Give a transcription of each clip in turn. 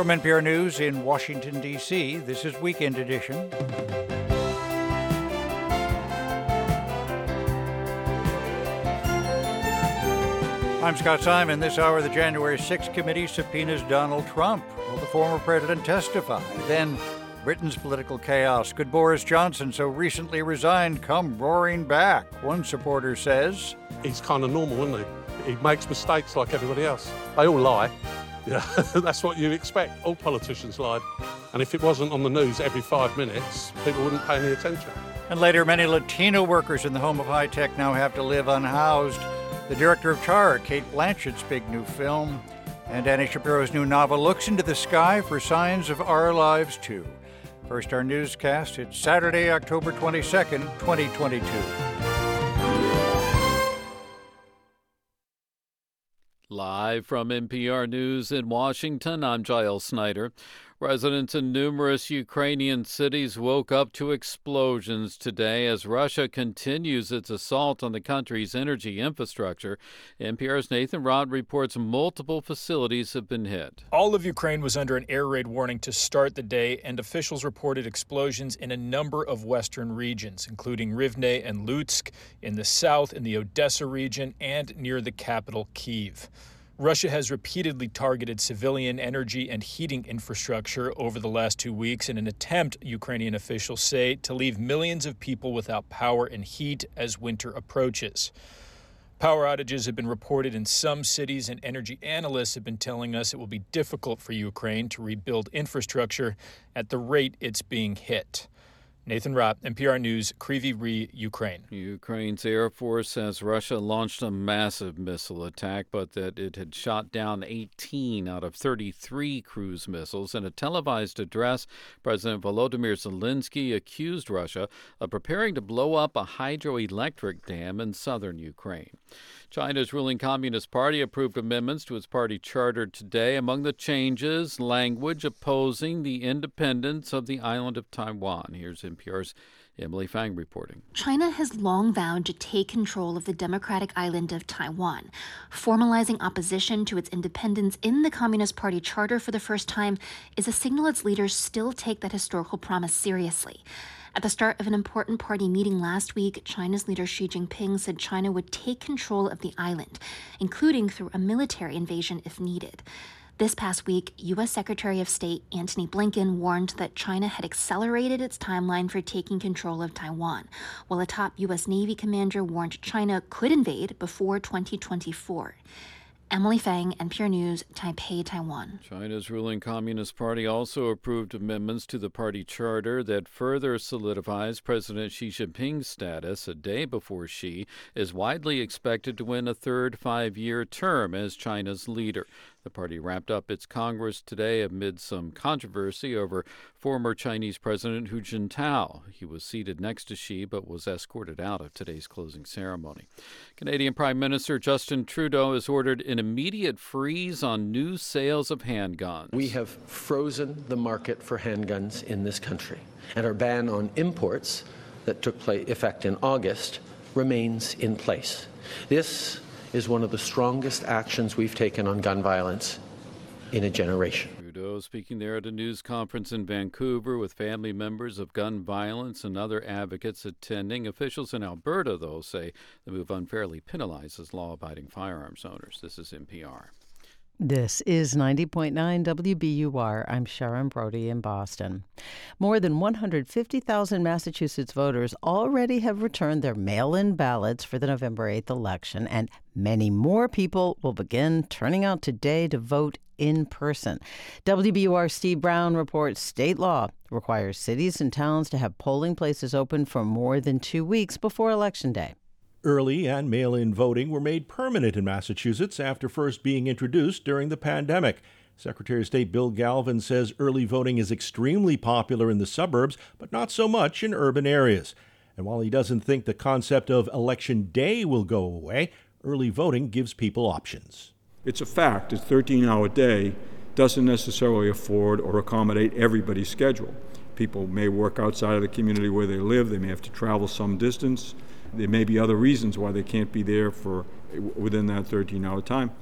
From NPR News in Washington, D.C., this is Weekend Edition. I'm Scott Simon. This hour, the January 6th committee subpoenas Donald Trump. Will the former president testify? Then, Britain's political chaos. Could Boris Johnson, so recently resigned, come roaring back? One supporter says. He's kind of normal, isn't he? He makes mistakes like everybody else. They all lie. Yeah, that's what you expect. All politicians lied. And if it wasn't on the news every five minutes, people wouldn't pay any attention. And later, many Latino workers in the home of high tech now have to live unhoused. The director of Tar, Cate Blanchett's big new film, and Dani Shapiro's new novel looks into the sky for signs of our lives too. First, our newscast. It's Saturday, October 22nd, 2022. Live from NPR News in Washington, I'm Giles Snyder. Residents in numerous Ukrainian cities woke up to explosions today as Russia continues its assault on the country's energy infrastructure. NPR's Nathan Rott reports multiple facilities have been hit. All of Ukraine was under an air raid warning to start the day, and officials reported explosions in a number of western regions, including Rivne and Lutsk, in the south, in the Odessa region, and near the capital, Kiev. Russia has repeatedly targeted civilian energy and heating infrastructure over the last two weeks in an attempt, Ukrainian officials say, to leave millions of people without power and heat as winter approaches. Power outages have been reported in some cities, and energy analysts have been telling us it will be difficult for Ukraine to rebuild infrastructure at the rate it's being hit. Nathan Rott, NPR News, Kryvyi Rih, Ukraine. Ukraine's Air Force says Russia launched a massive missile attack, but that it had shot down 18 out of 33 cruise missiles. In a televised address, President Volodymyr Zelensky accused Russia of preparing to blow up a hydroelectric dam in southern Ukraine. China's ruling Communist Party approved amendments to its party charter today. Among the changes, language opposing the independence of the island of Taiwan. Here's NPR's Emily Feng reporting. China has long vowed to take control of the democratic island of Taiwan. Formalizing opposition to its independence in the Communist Party charter for the first time is a signal its leaders still take that historical promise seriously. At the start of an important party meeting last week, China's leader Xi Jinping said China would take control of the island, including through a military invasion if needed. This past week, U.S. Secretary of State Antony Blinken warned that China had accelerated its timeline for taking control of Taiwan, while a top U.S. Navy commander warned China could invade before 2024. Emily Feng, NPR News, Taipei, Taiwan. China's ruling Communist Party also approved amendments to the party charter that further solidifies President Xi Jinping's status a day before Xi is widely expected to win a third five year term as China's leader. The party wrapped up its Congress today amid some controversy over former Chinese President Hu Jintao. He was seated next to Xi but was escorted out of today's closing ceremony. Canadian Prime Minister Justin Trudeau has ordered an immediate freeze on new sales of handguns. We have frozen the market for handguns in this country, and our ban on imports that took effect in August remains in place. This is one of the strongest actions we've taken on gun violence in a generation. Trudeau speaking there at a news conference in Vancouver with family members of gun violence and other advocates attending. Officials in Alberta, though, say the move unfairly penalizes law abiding firearms owners. This is NPR. This is 90.9 WBUR. I'm Sharon Brody in Boston. More than 150,000 Massachusetts voters already have returned their mail in ballots for the November 8th election, and many more people will begin turning out today to vote in person. WBUR Steve Brown reports state law requires cities and towns to have polling places open for more than two weeks before Election Day. Early and mail in voting were made permanent in Massachusetts after first being introduced during the pandemic. Secretary of State Bill Galvin says early voting is extremely popular in the suburbs, but not so much in urban areas. And while he doesn't think the concept of election day will go away, early voting gives people options. It's a fact, a 13 hour day doesn't necessarily afford or accommodate everybody's schedule. People may work outside of the community where they live, they may have to travel some distance. There may be other reasons why they can't be there for within that 13 hour time.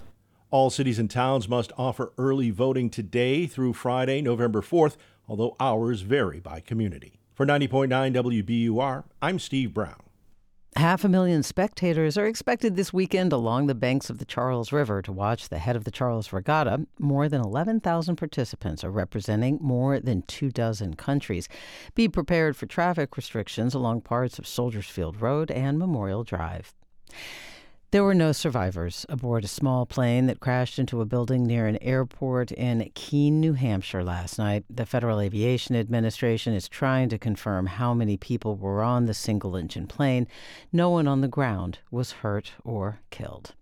All cities and towns must offer early voting today through Friday, November 4th, although hours vary by community. For 90.9 WBUR, I'm Steve Brown. Half a million spectators are expected this weekend along the banks of the Charles River to watch the head of the Charles Regatta. More than 11,000 participants are representing more than two dozen countries. Be prepared for traffic restrictions along parts of Soldiers Field Road and Memorial Drive. There were no survivors aboard a small plane that crashed into a building near an airport in Keene, New Hampshire last night. The Federal Aviation Administration is trying to confirm how many people were on the single engine plane. No one on the ground was hurt or killed.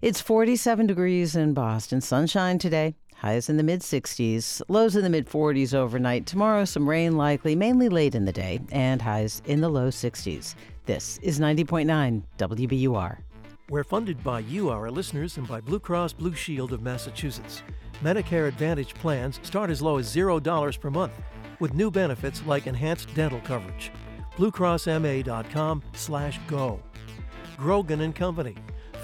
It's 47 degrees in Boston. Sunshine today. Highs in the mid 60s, lows in the mid 40s overnight. Tomorrow, some rain likely, mainly late in the day, and highs in the low 60s. This is 90.9 WBUR. We're funded by you, our listeners, and by Blue Cross Blue Shield of Massachusetts. Medicare Advantage plans start as low as $0 per month, with new benefits like enhanced dental coverage. BlueCrossMA.com slash go. Grogan and Company,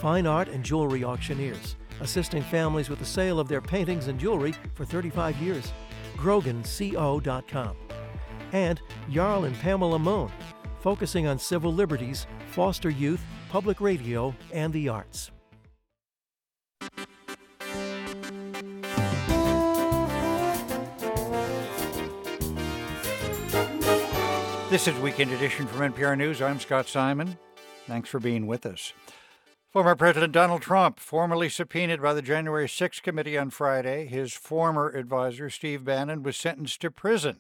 fine art and jewelry auctioneers, assisting families with the sale of their paintings and jewelry for 35 years. GroganCO.com. And Jarl and Pamela Mohn, focusing on civil liberties, foster youth, public radio, and the arts. This is Weekend Edition from NPR News. I'm Scott Simon. Thanks for being with us. Former President Donald Trump, formally subpoenaed by the January 6th committee on Friday, his former advisor, Steve Bannon, was sentenced to prison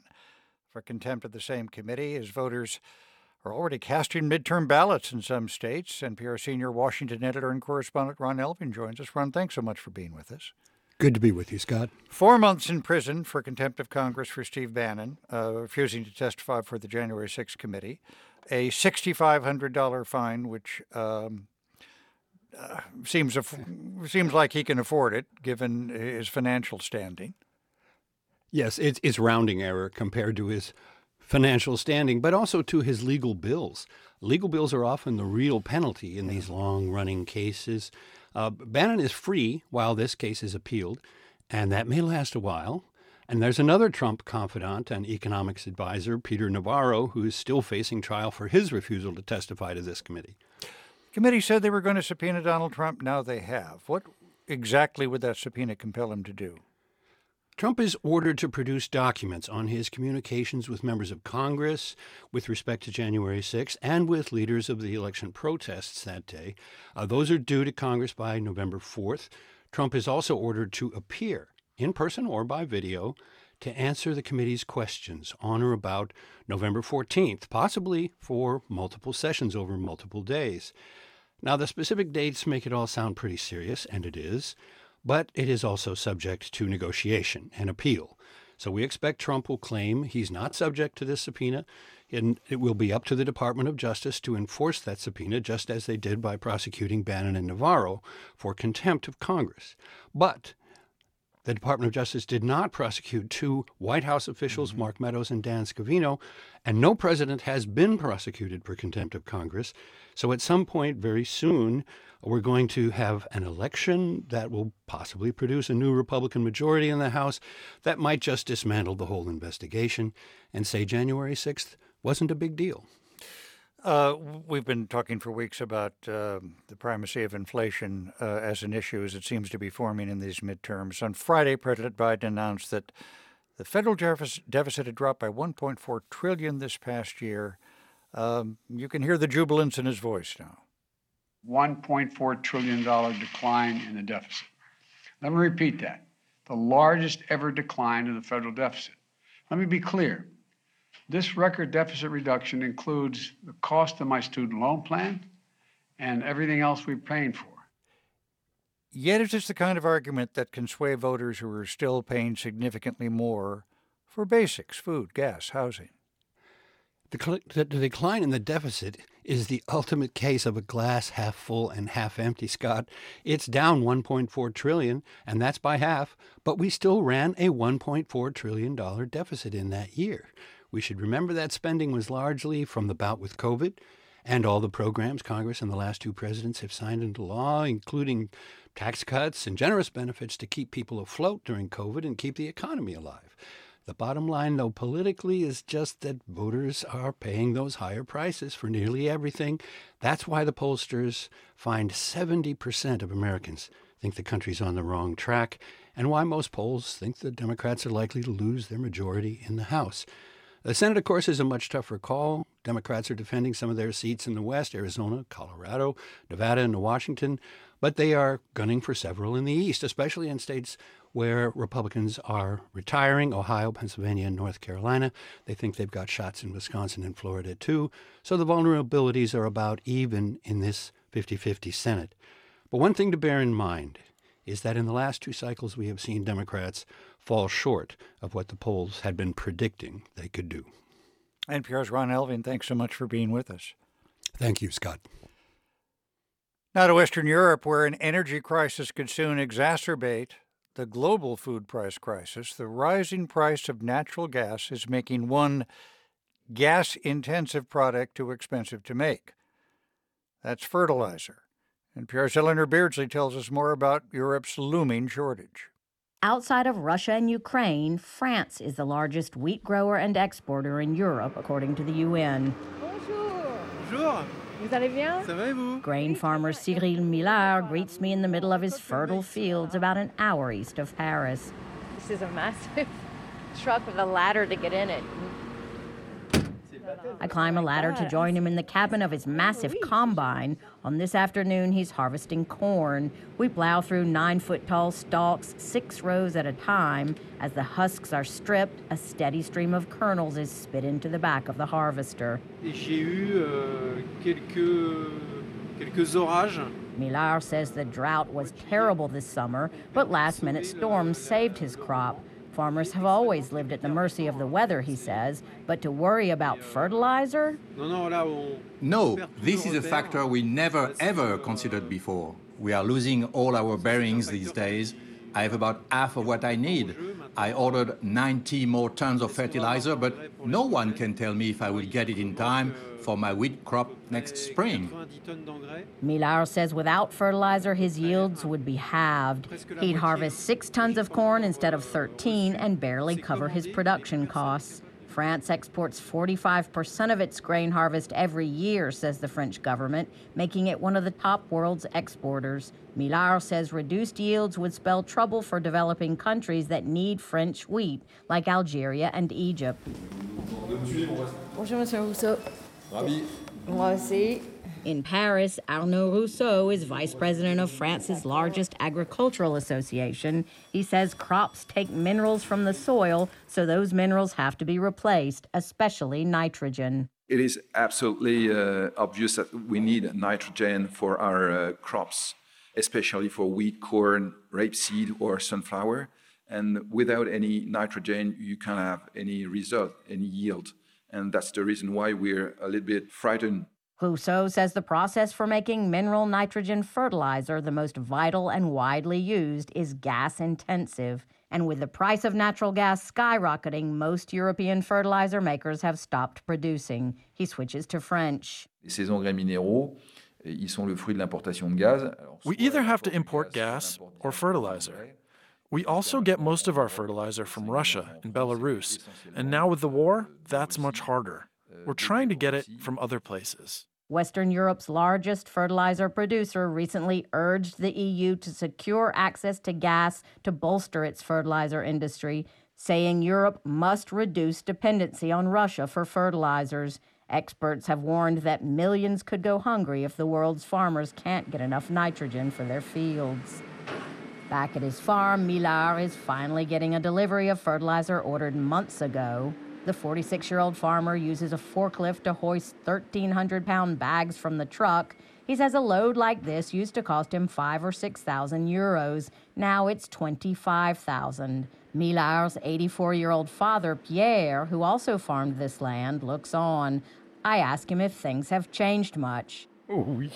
for contempt of the same committee. His voters are already casting midterm ballots in some states. NPR senior Washington editor and correspondent Ron Elving joins us. Ron, thanks so much for being with us. Good to be with you, Scott. Four months in prison for contempt of Congress for Steve Bannon, uh, refusing to testify for the January 6th committee. A $6,500 fine, which um, uh, seems seems like he can afford it given his financial standing. Yes, it's, it's rounding error compared to his financial standing, but also to his legal bills. Legal bills are often the real penalty in these long running cases. Uh, Bannon is free while this case is appealed, and that may last a while. And there's another Trump confidant and economics advisor, Peter Navarro, who is still facing trial for his refusal to testify to this committee. Committee said they were going to subpoena Donald Trump. Now they have. What exactly would that subpoena compel him to do? Trump is ordered to produce documents on his communications with members of Congress with respect to January 6th and with leaders of the election protests that day. Uh, those are due to Congress by November 4th. Trump is also ordered to appear in person or by video to answer the committee's questions on or about November 14th, possibly for multiple sessions over multiple days. Now, the specific dates make it all sound pretty serious, and it is but it is also subject to negotiation and appeal. So we expect Trump will claim he's not subject to this subpoena, and it will be up to the Department of Justice to enforce that subpoena, just as they did by prosecuting Bannon and Navarro for contempt of Congress. But the Department of Justice did not prosecute two White House officials, mm-hmm. Mark Meadows and Dan Scavino, and no president has been prosecuted for contempt of Congress. So at some point very soon, we're going to have an election that will possibly produce a new Republican majority in the House that might just dismantle the whole investigation and say January 6th wasn't a big deal. Uh, we've been talking for weeks about uh, the primacy of inflation uh, as an issue as it seems to be forming in these midterms. On Friday, President Biden announced that the federal deficit had dropped by 1.4 trillion this past year. Um, you can hear the jubilance in his voice now. $1.4 trillion decline in the deficit. Let me repeat that the largest ever decline in the federal deficit. Let me be clear this record deficit reduction includes the cost of my student loan plan and everything else we're paying for. Yet, is this the kind of argument that can sway voters who are still paying significantly more for basics, food, gas, housing? The, the, decline in the deficit is the ultimate case of a glass half full and half empty, Scott. It's down 1.4 trillion, and that's by half, but we still ran a 1.4 trillion dollar deficit in that year. We should remember that spending was largely from the bout with COVID and all the programs Congress and the last two presidents have signed into law, including tax cuts and generous benefits to keep people afloat during COVID and keep the economy alive. The bottom line, though, politically, is just that voters are paying those higher prices for nearly everything. That's why the pollsters find 70% of Americans think the country's on the wrong track, and why most polls think the Democrats are likely to lose their majority in the House. The Senate, of course, is a much tougher call. Democrats are defending some of their seats in the West Arizona, Colorado, Nevada, and Washington but they are gunning for several in the East, especially in states where Republicans are retiring Ohio, Pennsylvania, and North Carolina. They think they've got shots in Wisconsin and Florida too. So the vulnerabilities are about even in this 50 50 Senate. But one thing to bear in mind is that in the last two cycles, we have seen Democrats fall short of what the polls had been predicting they could do. NPR's Ron Elving, thanks so much for being with us. Thank you, Scott. Now to Western Europe, where an energy crisis could soon exacerbate the global food price crisis, the rising price of natural gas is making one gas intensive product too expensive to make. That's fertilizer. NPR's Eleanor Beardsley tells us more about Europe's looming shortage. Outside of Russia and Ukraine, France is the largest wheat grower and exporter in Europe, according to the UN. Bonjour. Bonjour. Vous allez bien? Ça va vous? Grain farmer Cyril Millard greets me in the middle of his fertile fields about an hour east of Paris. This is a massive truck with a ladder to get in it. I climb a ladder to join him in the cabin of his massive combine. On this afternoon, he's harvesting corn. We plow through nine foot tall stalks, six rows at a time. As the husks are stripped, a steady stream of kernels is spit into the back of the harvester. Euh, Millard says the drought was terrible this summer, but last minute storms saved his crop. Farmers have always lived at the mercy of the weather, he says, but to worry about fertilizer? No, this is a factor we never ever considered before. We are losing all our bearings these days. I have about half of what I need. I ordered 90 more tons of fertilizer, but no one can tell me if I will get it in time for my wheat crop next spring. Millard says without fertilizer, his yields would be halved. He'd harvest six tons of corn instead of 13 and barely cover his production costs. France exports 45% of its grain harvest every year, says the French government, making it one of the top world's exporters. Millard says reduced yields would spell trouble for developing countries that need French wheat, like Algeria and Egypt. Bonjour, Monsieur Rousseau. Moi aussi. In Paris, Arnaud Rousseau is vice president of France's largest agricultural association. He says crops take minerals from the soil, so those minerals have to be replaced, especially nitrogen. It is absolutely uh, obvious that we need nitrogen for our uh, crops, especially for wheat, corn, rapeseed, or sunflower. And without any nitrogen, you can't have any result, any yield. And that's the reason why we're a little bit frightened. Rousseau says the process for making mineral nitrogen fertilizer, the most vital and widely used, is gas intensive. And with the price of natural gas skyrocketing, most European fertilizer makers have stopped producing. He switches to French. Ces engrais minéraux, euh, ils sont le fruit de l'importation de gaz. We either have to import gas or fertilizer. We also get most of our fertilizer from Russia and Belarus, and now with the war, that's much harder. We're trying to get it from other places. Western Europe's largest fertilizer producer recently urged the EU to secure access to gas to bolster its fertilizer industry, saying Europe must reduce dependency on Russia for fertilizers. Experts have warned that millions could go hungry if the world's farmers can't get enough nitrogen for their fields. Back at his farm, Millard is finally getting a delivery of fertilizer ordered months ago. The 46 year old farmer uses a forklift to hoist 1,300 pound bags from the truck. He says a load like this used to cost him five or 6,000 euros. Now it's 25,000. Millard's 84 year old father, Pierre, who also farmed this land, looks on. I ask him if things have changed much. Oh, oui.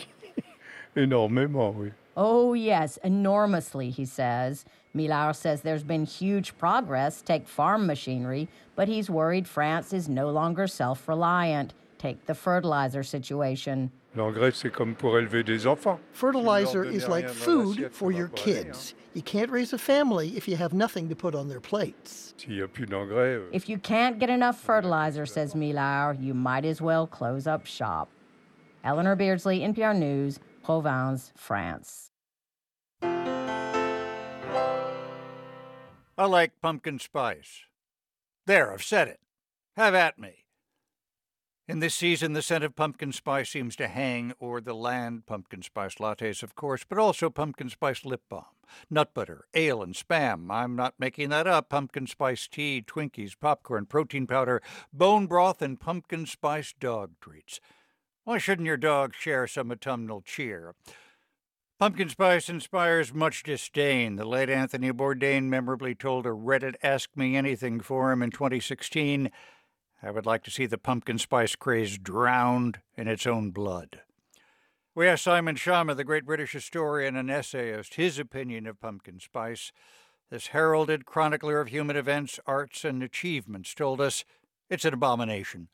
Énormément, oui. Oh, yes, enormously, he says. Millard says there's been huge progress, take farm machinery, but he's worried France is no longer self reliant. Take the fertilizer situation. Fertilizer is like food for your kids. You can't raise a family if you have nothing to put on their plates. Euh, If you can't get enough fertilizer, says Millard, you might as well close up shop. Eleanor Beardsley, NPR News, Provence, France. I like pumpkin spice. There, I've said it. Have at me. In this season, the scent of pumpkin spice seems to hang o'er the land. Pumpkin spice lattes, of course, but also pumpkin spice lip balm, nut butter, ale, and spam. I'm not making that up. Pumpkin spice tea, Twinkies, popcorn, protein powder, bone broth, and pumpkin spice dog treats. Why shouldn't your dog share some autumnal cheer? Pumpkin spice inspires much disdain. The late Anthony Bourdain memorably told a Reddit Ask Me Anything forum in 2016 I would like to see the pumpkin spice craze drowned in its own blood. We asked Simon Schama, the great British historian and essayist, his opinion of pumpkin spice. This heralded chronicler of human events, arts, and achievements told us it's an abomination.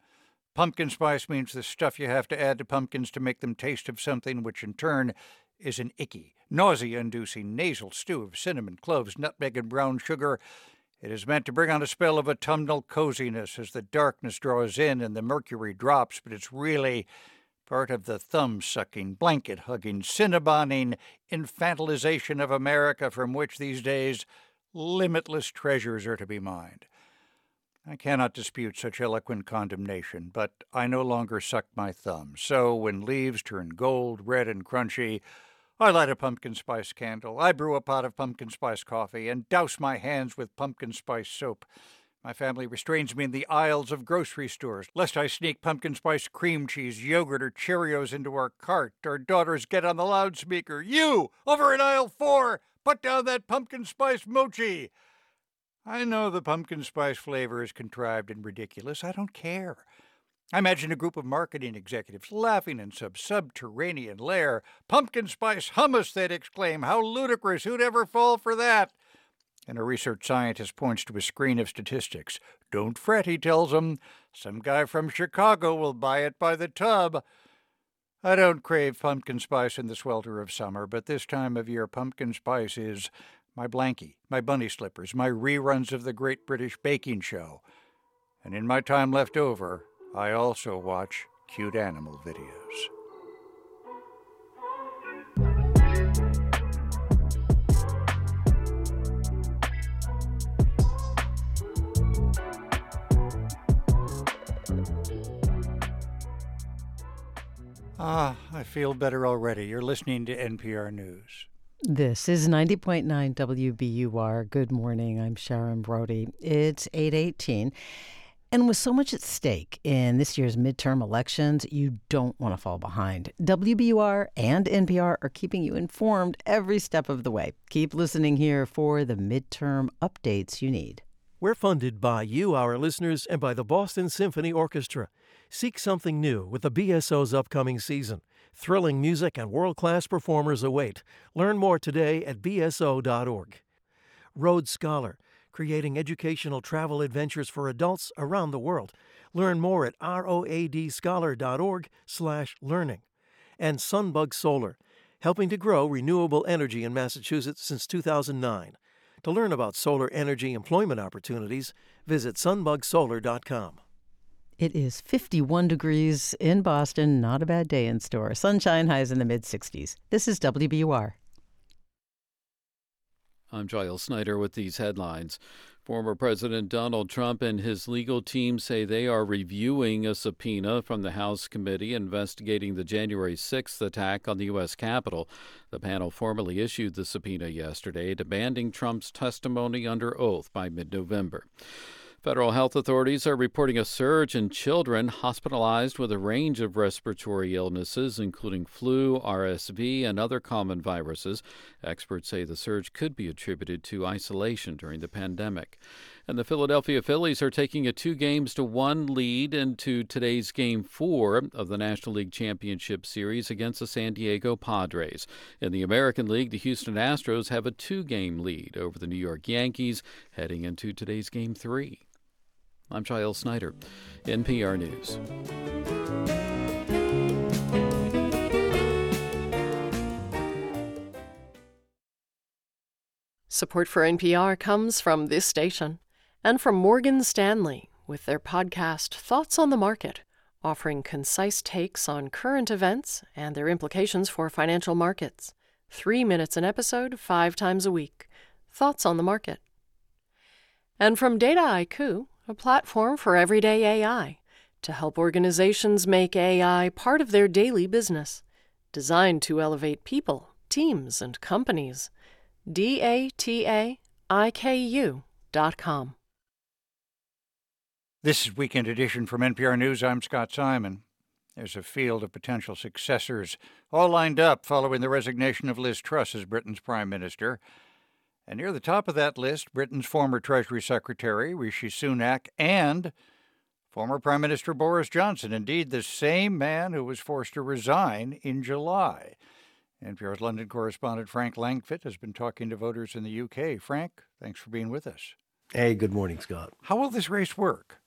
Pumpkin spice means the stuff you have to add to pumpkins to make them taste of something, which in turn is an icky, nausea inducing nasal stew of cinnamon, cloves, nutmeg, and brown sugar. It is meant to bring on a spell of autumnal coziness as the darkness draws in and the mercury drops, but it's really part of the thumb sucking, blanket hugging, cinnaboning infantilization of America from which these days limitless treasures are to be mined. I cannot dispute such eloquent condemnation, but I no longer suck my thumb. So when leaves turn gold, red, and crunchy, I light a pumpkin spice candle. I brew a pot of pumpkin spice coffee and douse my hands with pumpkin spice soap. My family restrains me in the aisles of grocery stores, lest I sneak pumpkin spice cream cheese, yogurt, or Cheerios into our cart. Our daughters get on the loudspeaker. You, over in aisle four, put down that pumpkin spice mochi. I know the pumpkin spice flavor is contrived and ridiculous. I don't care. I imagine a group of marketing executives laughing in some subterranean lair. Pumpkin spice hummus, they'd exclaim. How ludicrous! Who'd ever fall for that? And a research scientist points to a screen of statistics. Don't fret, he tells them. Some guy from Chicago will buy it by the tub. I don't crave pumpkin spice in the swelter of summer, but this time of year, pumpkin spice is my blankie, my bunny slippers, my reruns of the Great British Baking Show. And in my time left over, I also watch cute animal videos. Ah, I feel better already. You're listening to NPR News. This is 90.9 WBUR. Good morning. I'm Sharon Brody. It's 818. And with so much at stake in this year's midterm elections, you don't want to fall behind. WBUR and NPR are keeping you informed every step of the way. Keep listening here for the midterm updates you need. We're funded by you, our listeners, and by the Boston Symphony Orchestra. Seek something new with the BSO's upcoming season. Thrilling music and world class performers await. Learn more today at bso.org. Road Scholar creating educational travel adventures for adults around the world. Learn more at roadscholar.org/learning. And Sunbug Solar, helping to grow renewable energy in Massachusetts since 2009. To learn about solar energy employment opportunities, visit sunbugsolar.com. It is 51 degrees in Boston. Not a bad day in store. Sunshine highs in the mid 60s. This is WBUR. I'm Giles Snyder with these headlines. Former President Donald Trump and his legal team say they are reviewing a subpoena from the House committee investigating the January 6th attack on the U.S. Capitol. The panel formally issued the subpoena yesterday, demanding Trump's testimony under oath by mid November. Federal health authorities are reporting a surge in children hospitalized with a range of respiratory illnesses, including flu, RSV, and other common viruses. Experts say the surge could be attributed to isolation during the pandemic. And the Philadelphia Phillies are taking a two games to one lead into today's game four of the National League Championship Series against the San Diego Padres. In the American League, the Houston Astros have a two game lead over the New York Yankees heading into today's game three. I'm Giles Snyder, NPR News. Support for NPR comes from this station and from Morgan Stanley with their podcast Thoughts on the Market, offering concise takes on current events and their implications for financial markets. Three minutes an episode, five times a week. Thoughts on the Market. And from Dataiku, a platform for everyday AI to help organizations make AI part of their daily business, designed to elevate people, teams, and companies. D A T A I K U dot com. This is Weekend Edition from NPR News. I'm Scott Simon. There's a field of potential successors all lined up following the resignation of Liz Truss as Britain's Prime Minister. And near the top of that list, Britain's former Treasury Secretary, Rishi Sunak, and former Prime Minister Boris Johnson. Indeed, the same man who was forced to resign in July. NPR's London correspondent Frank Langfitt has been talking to voters in the UK. Frank, thanks for being with us. Hey, good morning, Scott. How will this race work?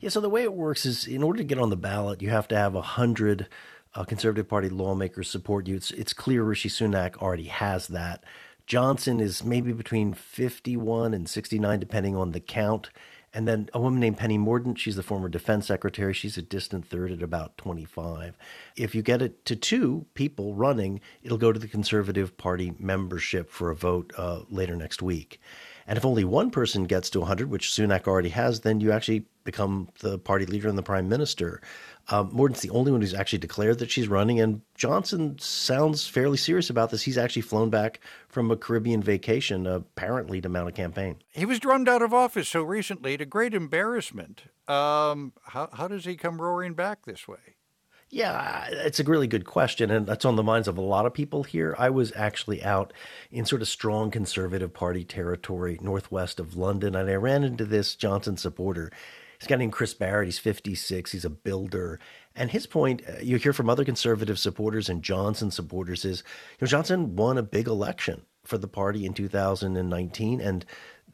Yeah, so the way it works is in order to get on the ballot, you have to have 100 uh, Conservative Party lawmakers support you. It's, it's clear Rishi Sunak already has that. Johnson is maybe between 51 and 69, depending on the count. And then a woman named Penny Mordaunt, she's the former defense secretary. She's a distant third at about 25. If you get it to two people running, it'll go to the Conservative Party membership for a vote uh, later next week. And if only one person gets to 100, which Sunak already has, then you actually become the party leader and the prime minister. Um, Mordaunt's the only one who's actually declared that she's running, and Johnson sounds fairly serious about this. He's actually flown back from a Caribbean vacation, apparently to mount a campaign. He was drummed out of office so recently to great embarrassment. Um, how, how does he come roaring back this way? Yeah, it's a really good question, and that's on the minds of a lot of people here. I was actually out in sort of strong Conservative Party territory northwest of London, and I ran into this Johnson supporter. He's a guy named Chris Barrett. He's 56. He's a builder. And his point, uh, you hear from other conservative supporters and Johnson supporters, is you know, Johnson won a big election for the party in 2019. And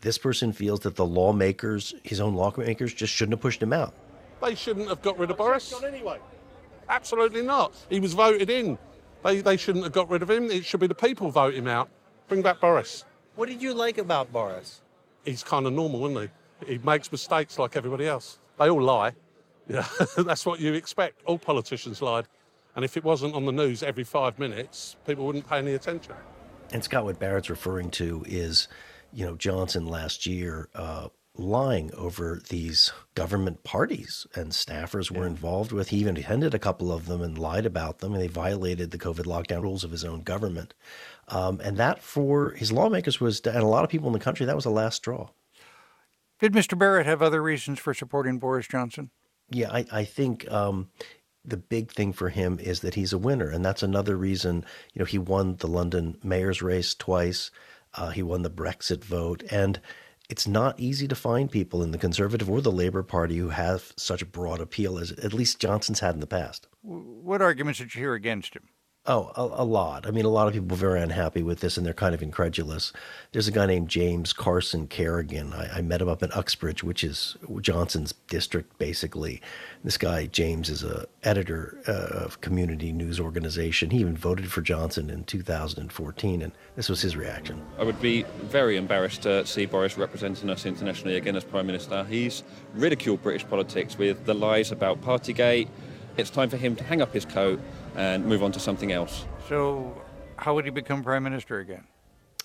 this person feels that the lawmakers, his own lawmakers, just shouldn't have pushed him out. They shouldn't have got rid of Boris. Anyway. Absolutely not. He was voted in. They, they shouldn't have got rid of him. It should be the people vote him out. Bring back Boris. What did you like about Boris? He's kind of normal, isn't he? He makes mistakes like everybody else. They all lie. Yeah, that's what you expect. All politicians lied. And if it wasn't on the news every five minutes, people wouldn't pay any attention. And Scott, what Barrett's referring to is, you know, Johnson last year uh, lying over these government parties and staffers were involved with. He even attended a couple of them and lied about them, and they violated the COVID lockdown rules of his own government. Um, and that, for his lawmakers, was, and a lot of people in the country, that was the last straw. Did Mr. Barrett have other reasons for supporting Boris Johnson? Yeah, I, I think um, the big thing for him is that he's a winner, and that's another reason. You know, he won the London mayor's race twice. Uh, he won the Brexit vote, and it's not easy to find people in the Conservative or the Labour Party who have such a broad appeal as at least Johnson's had in the past. What arguments did you hear against him? Oh, a, a, lot. I mean, a lot of people are very unhappy with this and they're kind of incredulous. There's a guy named James Carson Kerrigan. I, I met him up in Uxbridge, which is Johnson's district, basically. This guy, James, is a editor uh, of community news organization. He even voted for Johnson in 2014, and this was his reaction. I would be very embarrassed to see Boris representing us internationally again as Prime Minister. He's ridiculed British politics with the lies about Partygate. It's time for him to hang up his coat and move on to something else. So, how would he become prime minister again?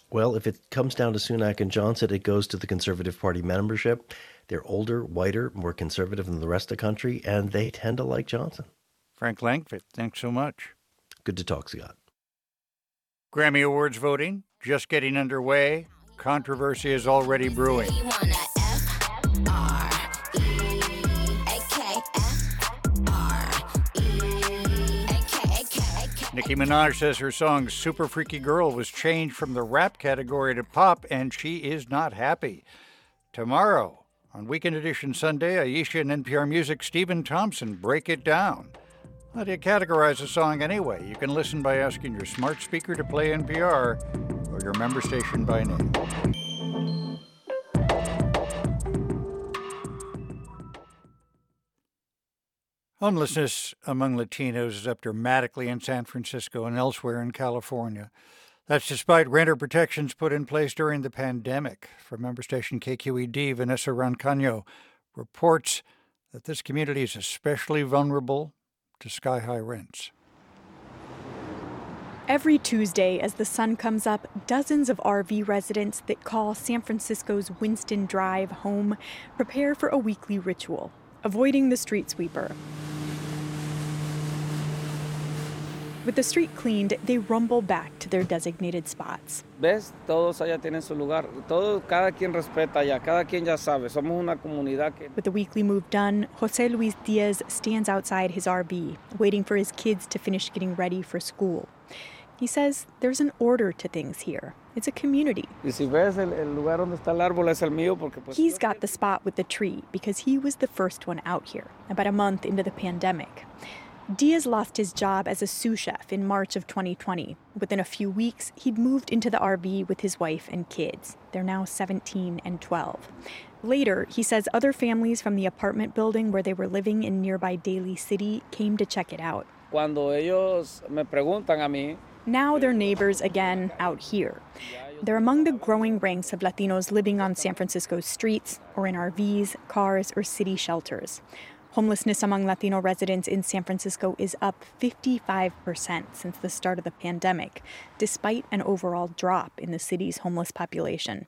Well, if it comes down to Sunak and Johnson, it goes to the Conservative Party membership. They're older, whiter, more conservative than the rest of the country, and they tend to like Johnson. Frank Langfitt, thanks so much. Good to talk, Scott. Grammy Awards voting just getting underway. Controversy is already brewing. Nicki Minaj says her song Super Freaky Girl was changed from the rap category to pop, and she is not happy. Tomorrow, on Weekend Edition Sunday, Ayesha and NPR Music Stephen Thompson break it down. How do you categorize a song anyway? You can listen by asking your smart speaker to play NPR or your member station by name. Homelessness among Latinos is up dramatically in San Francisco and elsewhere in California. That's despite renter protections put in place during the pandemic. From member station KQED, Vanessa Rancaño reports that this community is especially vulnerable to sky high rents. Every Tuesday, as the sun comes up, dozens of RV residents that call San Francisco's Winston Drive home prepare for a weekly ritual, avoiding the street sweeper. With the street cleaned, they rumble back to their designated spots. ¿Ves? Todos allá tienen su lugar. Todo, cada quien respeta allá. Cada quien ya sabe. Somos una comunidad que... With the weekly move done, Jose Luis Diaz stands outside his RV, waiting for his kids to finish getting ready for school. He says there's an order to things here. It's a community. He's got the spot with the tree because he was the first one out here, about a month into the pandemic. Diaz lost his job as a sous chef in March of 2020. Within a few weeks, he'd moved into the RV with his wife and kids. They're now 17 and 12. Later, he says other families from the apartment building where they were living in nearby Daly City came to check it out. Cuando ellos me preguntan a mí, now they're neighbors again out here. They're among the growing ranks of Latinos living on San Francisco's streets or in RVs, cars, or city shelters. Homelessness among Latino residents in San Francisco is up 55% since the start of the pandemic, despite an overall drop in the city's homeless population.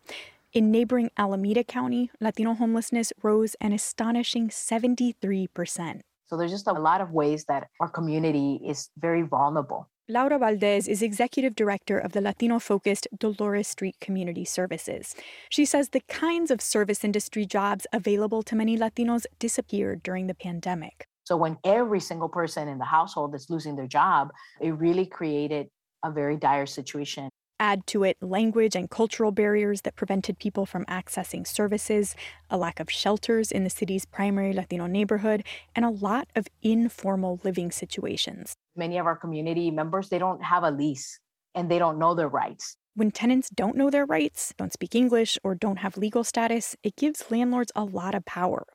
In neighboring Alameda County, Latino homelessness rose an astonishing 73%. So there's just a lot of ways that our community is very vulnerable. Laura Valdez is executive director of the Latino focused Dolores Street Community Services. She says the kinds of service industry jobs available to many Latinos disappeared during the pandemic. So, when every single person in the household is losing their job, it really created a very dire situation. Add to it language and cultural barriers that prevented people from accessing services, a lack of shelters in the city's primary Latino neighborhood, and a lot of informal living situations. Many of our community members, they don't have a lease and they don't know their rights. When tenants don't know their rights, don't speak English, or don't have legal status, it gives landlords a lot of power.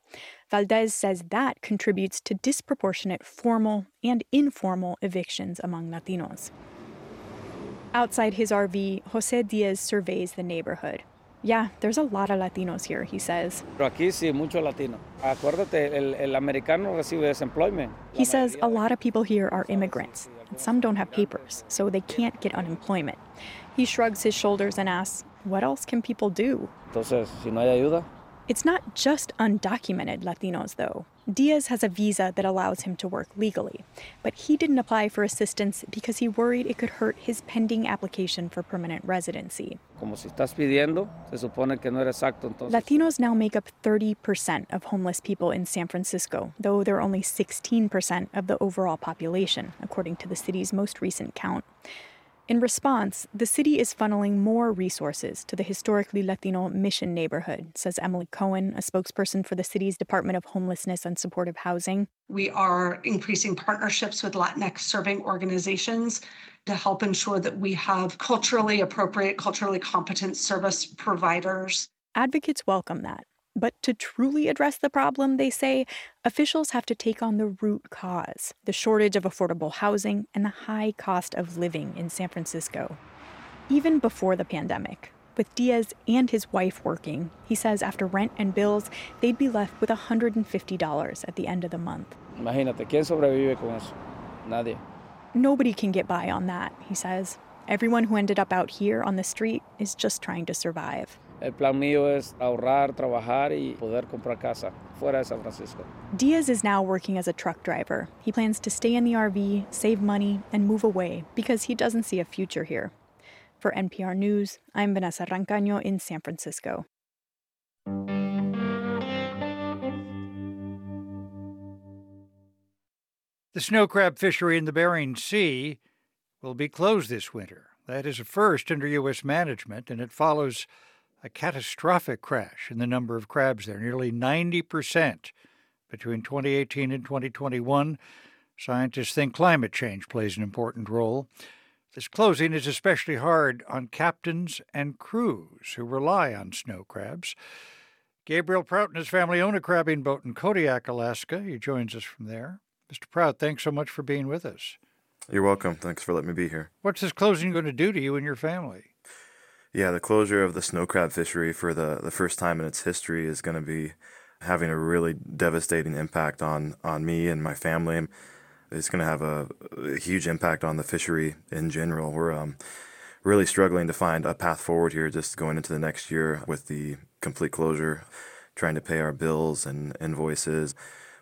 Valdez says that contributes to disproportionate formal and informal evictions among Latinos. Outside his RV, Jose Diaz surveys the neighborhood. Yeah, there's a lot of Latinos here, he says. Aquí sí, mucho latino. Acuérdate, el, el americano recibe desemployment. He says a lot of people here are immigrants, and some don't have papers, so they can't get unemployment. He shrugs his shoulders and asks, what else can people do? Entonces, si no hay ayuda, it's not just undocumented Latinos, though. Diaz has a visa that allows him to work legally, but he didn't apply for assistance because he worried it could hurt his pending application for permanent residency. Pidiendo, no exacto, Latinos now make up 30% of homeless people in San Francisco, though they're only 16% of the overall population, according to the city's most recent count. In response, the city is funneling more resources to the historically Latino Mission neighborhood, says Emily Cohen, a spokesperson for the city's Department of Homelessness and Supportive Housing. We are increasing partnerships with Latinx serving organizations to help ensure that we have culturally appropriate, culturally competent service providers. Advocates welcome that. But to truly address the problem, they say, officials have to take on the root cause the shortage of affordable housing and the high cost of living in San Francisco. Even before the pandemic, with Diaz and his wife working, he says after rent and bills, they'd be left with $150 at the end of the month. Imagínate, ¿quién sobrevive con eso? Nadie. Nobody can get by on that, he says. Everyone who ended up out here on the street is just trying to survive. El plan mío es ahorrar, trabajar y poder comprar casa fuera de San Francisco. Diaz is now working as a truck driver. He plans to stay in the RV, save money, and move away because he doesn't see a future here. For NPR News, I'm Vanessa Rancaño in San Francisco. The snow crab fishery in the Bering Sea will be closed this winter. That is a first under U.S. management, and it follows a catastrophic crash in the number of crabs there, nearly 90% between 2018 and 2021. Scientists think climate change plays an important role. This closing is especially hard on captains and crews who rely on snow crabs. Gabriel Prout and his family own a crabbing boat in Kodiak, Alaska. He joins us from there. Mr. Prout, thanks so much for being with us. You're welcome. Thanks for letting me be here. What's this closing going to do to you and your family? Yeah, the closure of the snow crab fishery for the, the first time in its history is going to be having a really devastating impact on, on me and my family. It's going to have a, a, huge impact on the fishery in general. We're um, really struggling to find a path forward here just going into the next year with the complete closure, trying to pay our bills and invoices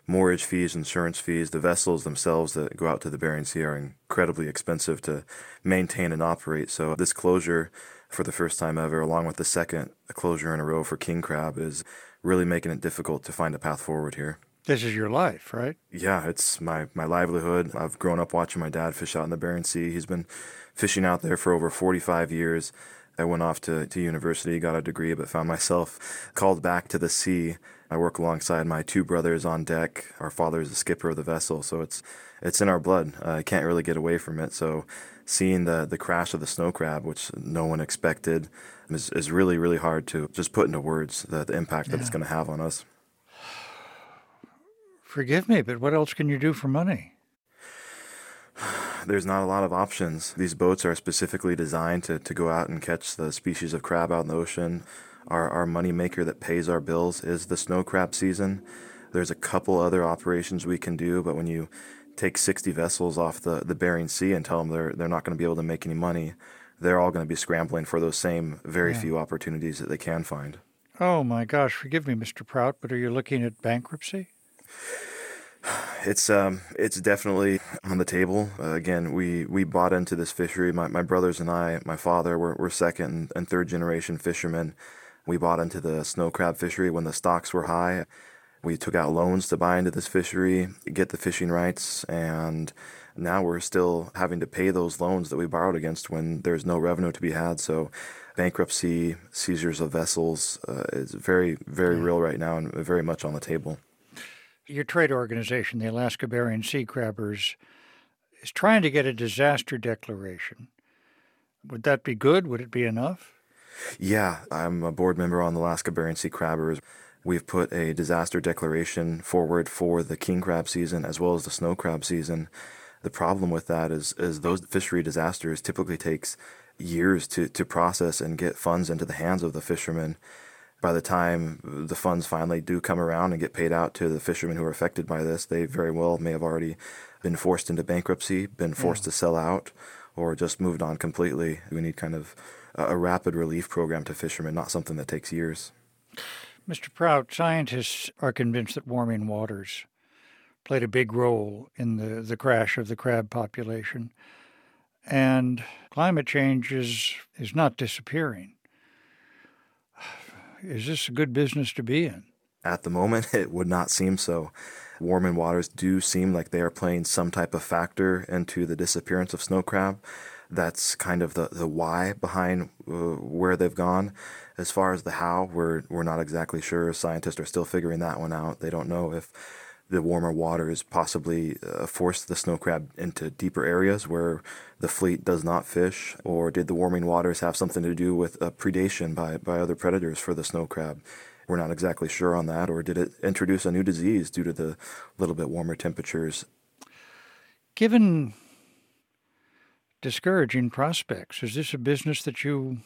mortgage fees, insurance fees. The vessels themselves that go out to the Bering Sea are incredibly expensive to maintain and operate. So this closure for the first time ever, along with the second closure in a row for king crab, is really making it difficult to find a path forward here. This is your life, right? Yeah, it's my, my livelihood. I've grown up watching my dad fish out in the Bering Sea. He's been fishing out there for over 45 years. I went off to, to university, got a degree, but found myself called back to the sea I work alongside my two brothers on deck. Our father is the skipper of the vessel, so it's it's in our blood. Uh, I can't really get away from it. So seeing the the crash of the snow crab, which no one expected, is, is really really hard to just put into words the, the impact yeah. that it's going to have on us. Forgive me, but what else can you do for money? There's not a lot of options. These boats are specifically designed to, to go out and catch the species of crab out in the ocean our, our money maker that pays our bills is the snow crab season. There's a couple other operations we can do, but when you take 60 vessels off the, the Bering Sea and tell them they're, they're not going to be able to make any money, they're all going to be scrambling for those same very yeah. few opportunities that they can find. Oh my gosh, forgive me, Mr. Prout, but are you looking at bankruptcy? It's um, it's definitely on the table. Uh, again, we, we bought into this fishery. My, my brothers and I, my father, were, were second and third generation fishermen. We bought into the snow crab fishery when the stocks were high. We took out loans to buy into this fishery, get the fishing rights, and now we're still having to pay those loans that we borrowed against when there's no revenue to be had. So, bankruptcy, seizures of vessels uh, is very, very real right now and very much on the table. Your trade organization, the Alaska Bering Sea Crabbers, is trying to get a disaster declaration. Would that be good? Would it be enough? Yeah, I'm a board member on the Alaska Bering Sea Crabbers. We've put a disaster declaration forward for the king crab season as well as the snow crab season. The problem with that is, is those fishery disasters typically takes years to, to process and get funds into the hands of the fishermen. By the time the funds finally do come around and get paid out to the fishermen who are affected by this, they very well may have already been forced into bankruptcy, been forced yeah. to sell out, or just moved on completely. We need kind of a rapid relief program to fishermen, not something that takes years. Mr. Prout, scientists are convinced that warming waters played a big role in the, the crash of the crab population. And climate change is, is not disappearing. Is this a good business to be in? At the moment, it would not seem so. Warming waters do seem like they are playing some type of factor into the disappearance of snow crab that's kind of the, the why behind uh, where they've gone. As far as the how, we're, we're not exactly sure. Scientists are still figuring that one out. They don't know if the warmer waters possibly uh, forced the snow crab into deeper areas where the fleet does not fish, or did the warming waters have something to do with uh, predation by, by other predators for the snow crab? We're not exactly sure on that, or did it introduce a new disease due to the little bit warmer temperatures? Given discouraging prospects? Is this a business that you,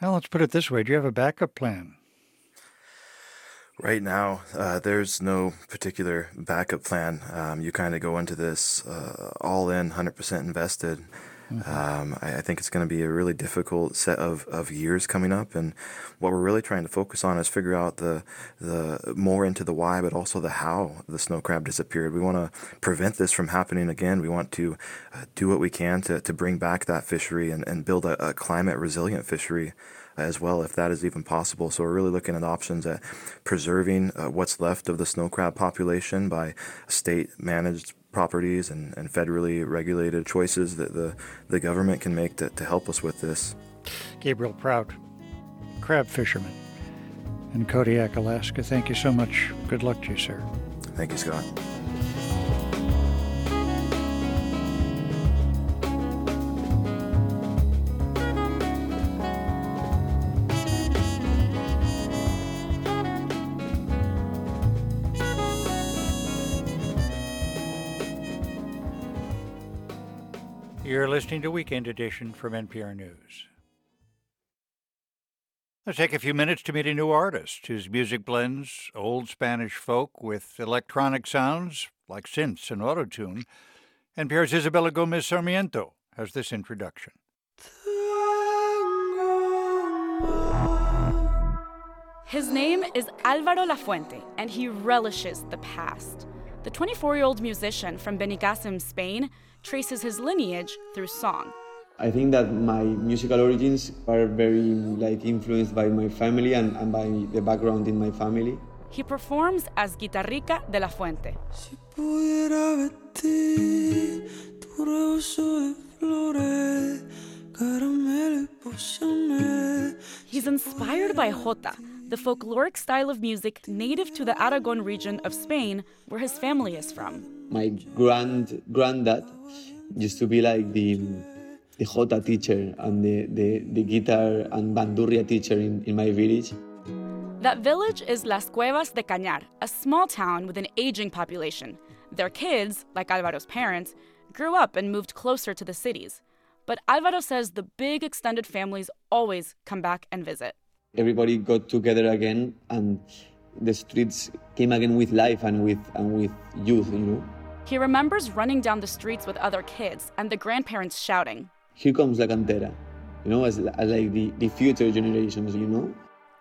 well, let's put it this way do you have a backup plan? Right now, uh, there's no particular backup plan. Um, you kind of go into this uh, all in, 100% invested. Mm-hmm. Um, I, I, think it's going to be a really difficult set of, of years coming up, and what we're really trying to focus on is figure out the the more into the why, but also the how the snow crab disappeared. We want to prevent this from happening again. We want to uh, do what we can to, to bring back that fishery and, and build a, a climate resilient fishery as well, if that is even possible. So we're really looking at options at preserving uh, what's left of the snow crab population by state managed properties and, and federally regulated choices that the, the government can make to, to help us with this. Gabriel Prout, crab fisherman in Kodiak, Alaska. Thank you so much. Good luck to you, sir. Thank you, Scott. Listening to Weekend Edition from NPR News. Let's take a few minutes to meet a new artist whose music blends old Spanish folk with electronic sounds like synths and autotune. NPR's Isabella Gomez Sarmiento has this introduction. His name is Alvaro Lafuente, and he relishes the past. The 24 year old musician from Benicassim, Spain, traces his lineage through song. I think that my musical origins are very like influenced by my family and, and by the background in my family. He performs as Guitarrica de la Fuente. He's inspired by jota, the folkloric style of music native to the Aragon region of Spain, where his family is from. My grand granddad used to be like the the jota teacher and the, the, the guitar and bandurria teacher in, in my village. That village is Las Cuevas de Cañar, a small town with an aging population. Their kids, like Alvaro's parents, grew up and moved closer to the cities. But Alvaro says the big extended families always come back and visit. Everybody got together again and the streets came again with life and with and with youth, you know. He remembers running down the streets with other kids and the grandparents shouting, here comes La Cantera, you know, as, as like the, the future generations, you know?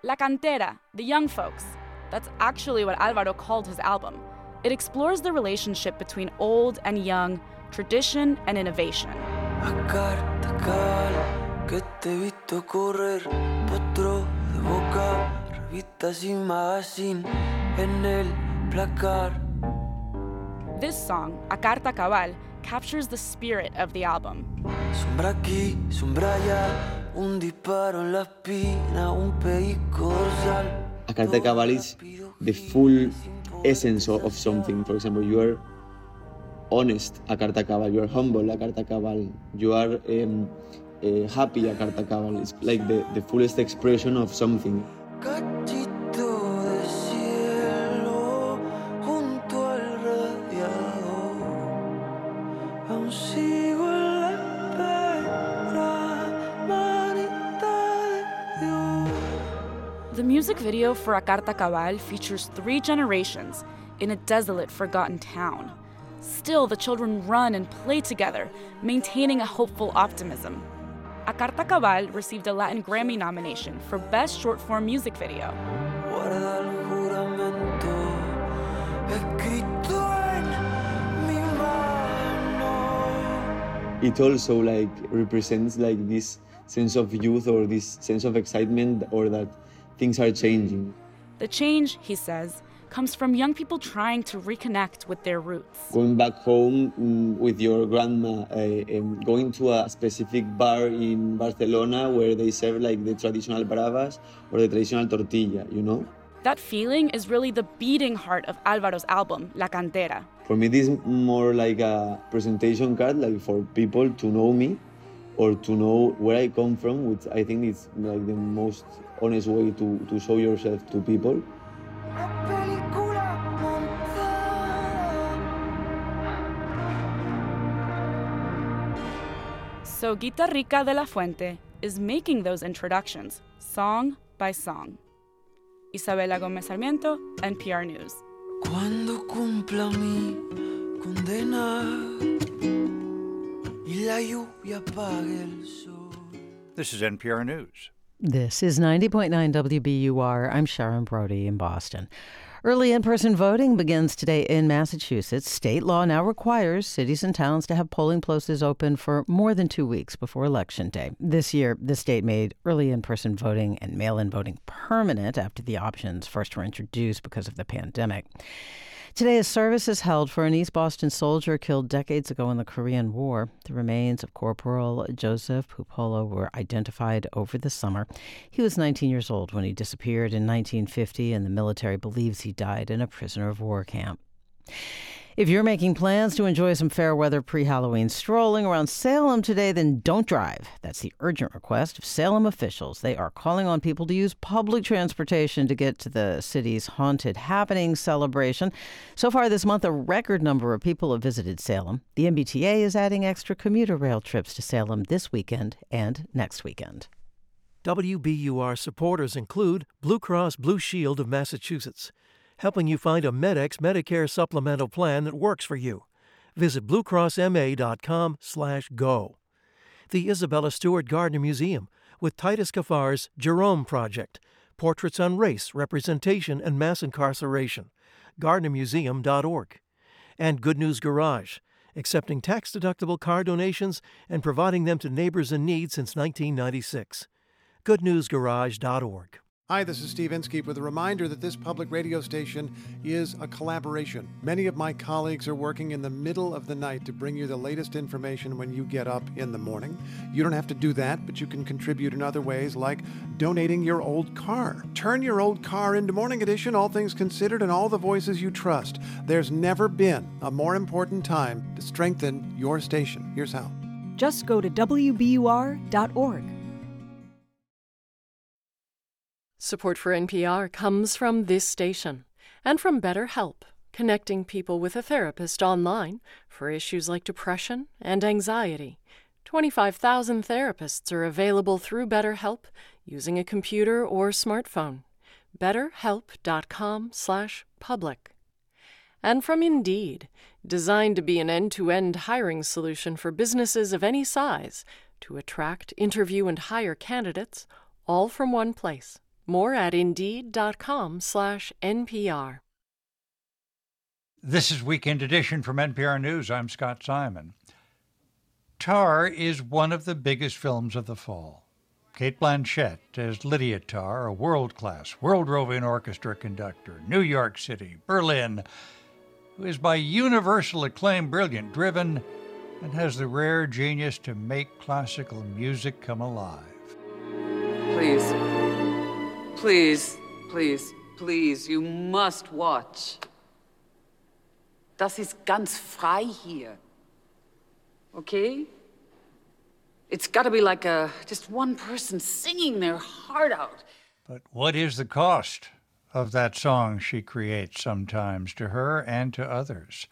La Cantera, the young folks. That's actually what Alvaro called his album. It explores the relationship between old and young, tradition and innovation. This song, A Carta Cabal, captures the spirit of the album. Sombra aquí, sombra allá, un disparo en la espina, un pellizco dorsal. A carta cabal is the full essence of something. For example, you are honest a carta cabal, you are humble a carta cabal, you are um, uh, happy a carta cabal. It's like the, the fullest expression of something. Music video for A Carta Cabal features three generations in a desolate, forgotten town. Still, the children run and play together, maintaining a hopeful optimism. A Carta Cabal received a Latin Grammy nomination for Best Short Form Music Video. It also like represents like this sense of youth or this sense of excitement or that things are changing. The change, he says, comes from young people trying to reconnect with their roots. Going back home mm, with your grandma, uh, um, going to a specific bar in Barcelona where they serve like the traditional bravas or the traditional tortilla, you know? That feeling is really the beating heart of Alvaro's album, La Cantera. For me, this is more like a presentation card, like for people to know me or to know where I come from, which I think is like the most honest way to, to show yourself to people. So Guitarrica de la Fuente is making those introductions, song by song. Isabella Gomez Sarmiento, NPR News. Cuando cumpla mi condena y la lluvia apague el sol. This is NPR News. This is 90.9 WBUR. I'm Sharon Brody in Boston. Early in person voting begins today in Massachusetts. State law now requires cities and towns to have polling places open for more than two weeks before Election Day. This year, the state made early in person voting and mail in voting permanent after the options first were introduced because of the pandemic. Today, a service is held for an East Boston soldier killed decades ago in the Korean War. The remains of Corporal Joseph Pupolo were identified over the summer. He was 19 years old when he disappeared in 1950, and the military believes he died in a prisoner of war camp. If you're making plans to enjoy some fair weather pre Halloween strolling around Salem today, then don't drive. That's the urgent request of Salem officials. They are calling on people to use public transportation to get to the city's haunted happening celebration. So far this month, a record number of people have visited Salem. The MBTA is adding extra commuter rail trips to Salem this weekend and next weekend. WBUR supporters include Blue Cross Blue Shield of Massachusetts helping you find a MEDEX Medicare supplemental plan that works for you. Visit bluecrossma.com/go. The Isabella Stewart Gardner Museum with Titus Kaphar's Jerome Project, portraits on race, representation, and mass incarceration. GardnerMuseum.org. And Good News Garage, accepting tax-deductible car donations and providing them to neighbors in need since 1996. GoodNewsGarage.org. Hi, this is Steve Inskeep with a reminder that this public radio station is a collaboration. Many of my colleagues are working in the middle of the night to bring you the latest information when you get up in the morning. You don't have to do that, but you can contribute in other ways like donating your old car. Turn your old car into Morning Edition, all things considered, and all the voices you trust. There's never been a more important time to strengthen your station. Here's how. Just go to WBUR.org. Support for NPR comes from this station and from BetterHelp, connecting people with a therapist online for issues like depression and anxiety. 25,000 therapists are available through BetterHelp using a computer or smartphone. BetterHelp.com/public. And from Indeed, designed to be an end-to-end hiring solution for businesses of any size to attract, interview, and hire candidates, all from one place. More at Indeed.com slash NPR. This is Weekend Edition from NPR News. I'm Scott Simon. Tar is one of the biggest films of the fall. Cate Blanchett as Lydia Tar, a world-class, world-roving orchestra conductor, New York City, Berlin, who is by universal acclaim brilliant, driven, and has the rare genius to make classical music come alive. Please. Please, please, please, you must watch. Das ist ganz frei hier. Okay? It's got to be like a just one person singing their heart out. But what is the cost of that song she creates sometimes to her and to others?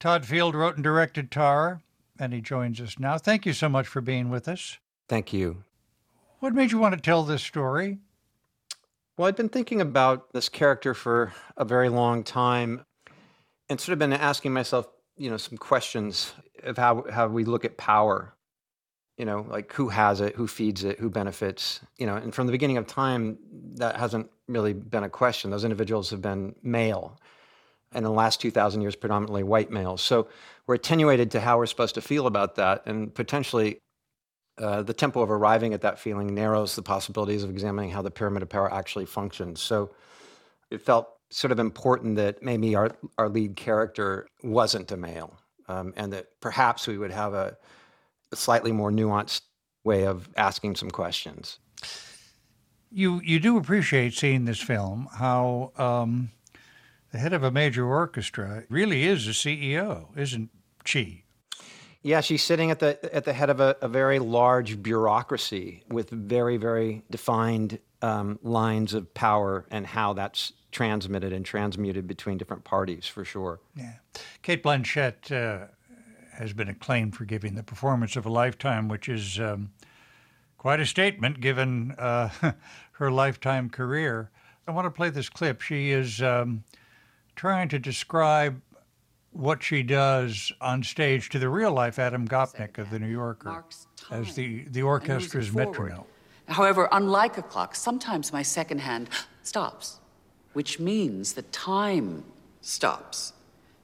Todd Field wrote and directed Tar, and he joins us now. Thank you so much for being with us. Thank you. What made you want to tell this story? Well, I'd been thinking about this character for a very long time and sort of been asking myself, you know, some questions of how, how we look at power. You know, like who has it, who feeds it, who benefits, you know, and from the beginning of time, that hasn't really been a question. Those individuals have been male. And in the last 2,000 years, predominantly white males. So we're attenuated to how we're supposed to feel about that. And potentially uh, the tempo of arriving at that feeling narrows the possibilities of examining how the pyramid of power actually functions. So it felt sort of important that maybe our, our lead character wasn't a male, um, and that perhaps we would have a, a, slightly more nuanced way of asking some questions. You you do appreciate seeing this film how um, the head of a major orchestra really is a CEO, isn't she? Yeah, she's sitting at the at the head of a, a very large bureaucracy with very very defined um, lines of power and how that's transmitted and transmuted between different parties for sure. Yeah, Cate Blanchett uh, has been acclaimed for giving the performance of a lifetime, which is um, quite a statement given uh, her lifetime career. I want to play this clip. She is um, trying to describe what she does on stage to the real life Adam Gopnik of the New Yorker as the, the orchestra's metronome. However, unlike a clock, sometimes my second hand stops, which means that time stops.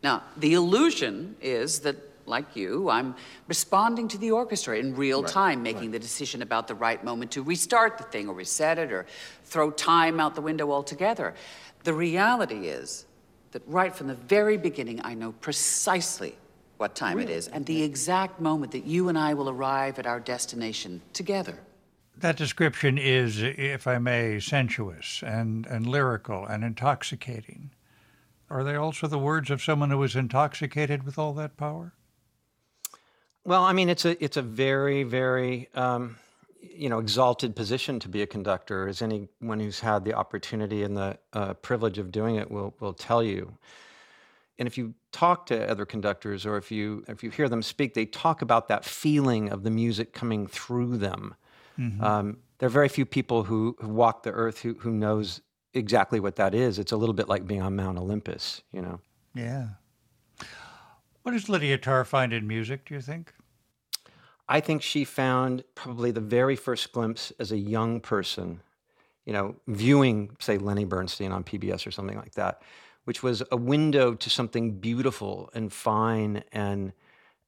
Now, the illusion is that, like you, I'm responding to the orchestra in real right, time, making right. the decision about the right moment to restart the thing or reset it or throw time out the window altogether. The reality is that right from the very beginning, I know precisely what time really? it is and the exact moment that you and I will arrive at our destination together. That description is, if I may, sensuous and, and lyrical and intoxicating. are they also the words of someone who was intoxicated with all that power? Well, I mean, it's a it's a very very um, you know exalted position to be a conductor, as anyone who's had the opportunity and the uh, privilege of doing it will will tell you. And if you talk to other conductors, or if you if you hear them speak, they talk about that feeling of the music coming through them. Mm-hmm. Um, there are very few people who, who walk the earth who who knows exactly what that is. It's a little bit like being on Mount Olympus, you know. Yeah. What does Lydia Tar find in music, do you think? I think she found probably the very first glimpse as a young person, you know, viewing, say, Lenny Bernstein on PBS or something like that, which was a window to something beautiful and fine and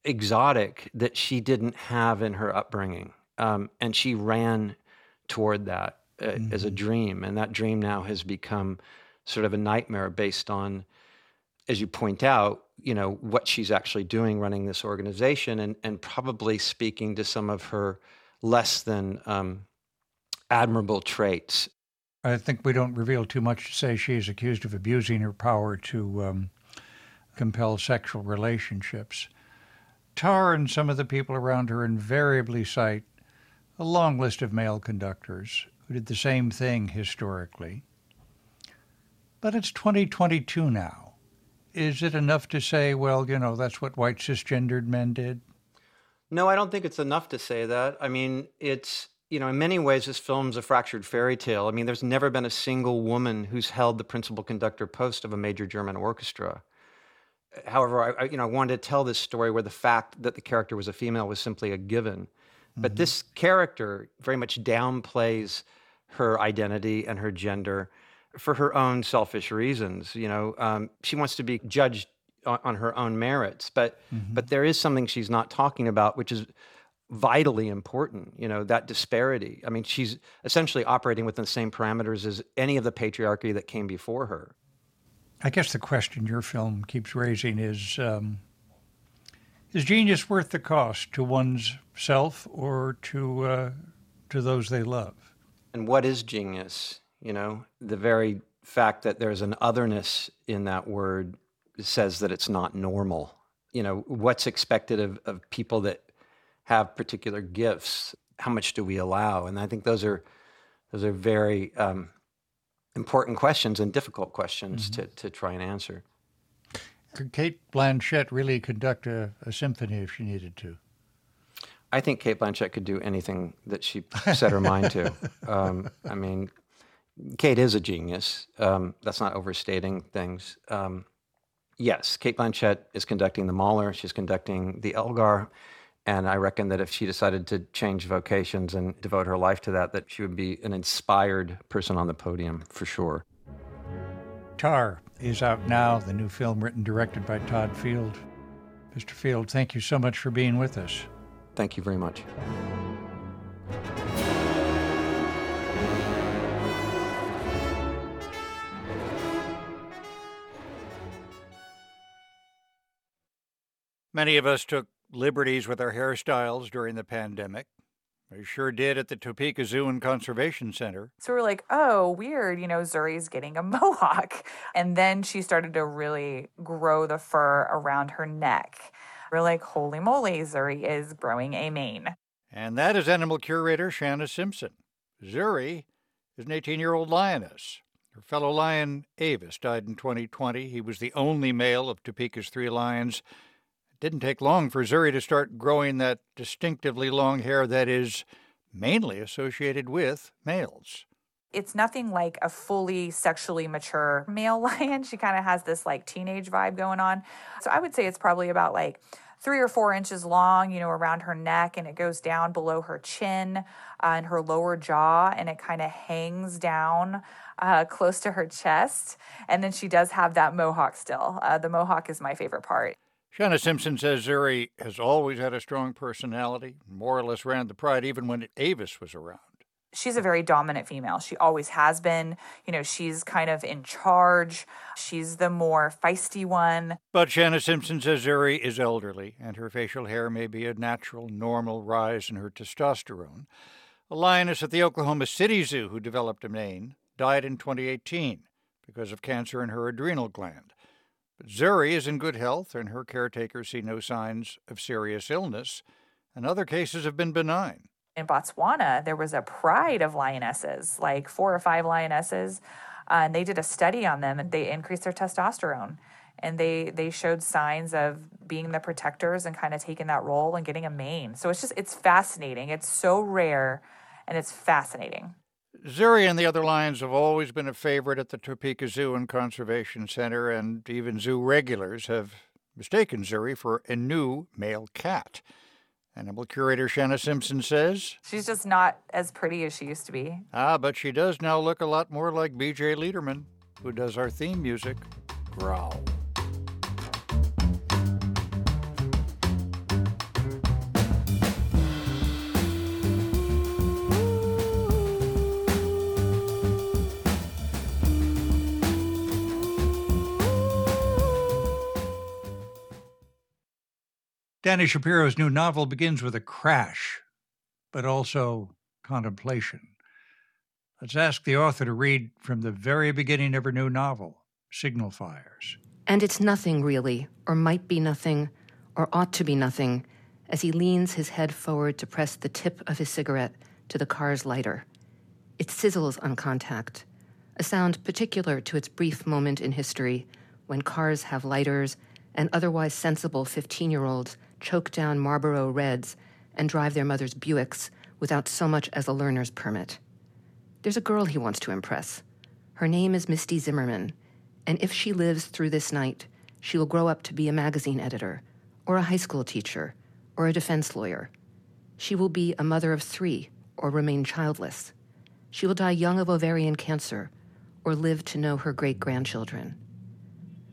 exotic that she didn't have in her upbringing. Um, and she ran toward that uh, mm-hmm. as a mm-hmm. dream. And that dream now has become sort of a nightmare based on, as you point out, you know, what she's actually doing running this organization and, and probably speaking to some of her less than um, admirable traits. I think we don't reveal too much to say she is accused of abusing her power to um, compel sexual relationships. Tar and some of the people around her invariably cite a long list of male conductors who did the same thing historically. But it's 2022 now. Is it enough to say, well, you know, that's what white cisgendered men did? No, I don't think it's enough to say that. I mean, it's, you know, in many ways, this film's a fractured fairy tale. I mean, there's never been a single woman who's held the principal conductor post of a major German orchestra. However, I, you know, I wanted to tell this story where the fact that the character was a female was simply a given. But mm-hmm. this character very much downplays her identity and her gender for her own selfish reasons. You know, um, she wants to be judged on, on her own merits, but mm-hmm. but there is something she's not talking about, which is vitally important. You know, that disparity. I mean, she's essentially operating within the same parameters as any of the patriarchy that came before her. I guess the question your film keeps raising is. Um, is genius worth the cost to one's self or to uh, to those they love? And what is genius? You know, the very fact that there's an otherness in that word says that it's not normal. You know, what's expected of, of people that have particular gifts? How much do we allow? And I think those are those are very um, important questions and difficult questions mm-hmm. to, to try and answer. Could Cate Blanchett really conduct a, a symphony if she needed to? I think Cate Blanchett could do anything that she set her mind to. Um, I mean, Cate is a genius. Um, that's not overstating things. Um, yes, Cate Blanchett is conducting the Mahler. She's conducting the Elgar. And I reckon that if she decided to change vocations and devote her life to that, that she would be an inspired person on the podium for sure. Tar is out now, the new film written directed by Todd Field. Mr. Field, thank you so much for being with us. Thank you very much. Many of us took liberties with our hairstyles during the pandemic. I sure did at the Topeka Zoo and Conservation Center. So we're like, oh, weird, you know, Zuri's getting a mohawk. And then she started to really grow the fur around her neck. We're like, holy moly, Zuri is growing a mane. And that is animal curator Shanna Simpson. Zuri is an 18 year old lioness. Her fellow lion, Avis, died in 2020. He was the only male of Topeka's three lions didn't take long for Zuri to start growing that distinctively long hair that is mainly associated with males. It's nothing like a fully sexually mature male lion. She kind of has this like teenage vibe going on. So I would say it's probably about like three or four inches long, you know, around her neck, and it goes down below her chin uh, and her lower jaw, and it kind of hangs down uh, close to her chest. And then she does have that mohawk still. Uh, the mohawk is my favorite part. Shanna Simpson says Zuri has always had a strong personality, more or less ran the pride even when Avis was around. She's a very dominant female. She always has been. You know, she's kind of in charge. She's the more feisty one. But Shanna Simpson says Zuri is elderly, and her facial hair may be a natural, normal rise in her testosterone. A lioness at the Oklahoma City Zoo who developed a mane died in 2018 because of cancer in her adrenal gland. But Zuri is in good health, and her caretakers see no signs of serious illness, and other cases have been benign. In Botswana, there was a pride of lionesses, like four or five lionesses, uh, and they did a study on them and they increased their testosterone. And they they showed signs of being the protectors and kind of taking that role and getting a mane. So it's just it's fascinating. It's so rare and it's fascinating. Zuri and the other lions have always been a favorite at the Topeka Zoo and Conservation Center, and even zoo regulars have mistaken Zuri for a new male cat. Animal curator Shanna Simpson says She's just not as pretty as she used to be. Ah, but she does now look a lot more like BJ Leiderman, who does our theme music, Growl. Dani Shapiro's new novel begins with a crash, but also contemplation. Let's ask the author to read from the very beginning of her new novel, Signal Fires. And it's nothing, really, or might be nothing, or ought to be nothing, as he leans his head forward to press the tip of his cigarette to the car's lighter. It sizzles on contact, a sound particular to its brief moment in history when cars have lighters and otherwise sensible 15 year olds choke down Marlboro Reds and drive their mother's Buicks without so much as a learner's permit. There's a girl he wants to impress. Her name is Misty Zimmerman, and if she lives through this night, she will grow up to be a magazine editor, or a high school teacher, or a defense lawyer. She will be a mother of three, or remain childless. She will die young of ovarian cancer, or live to know her great grandchildren.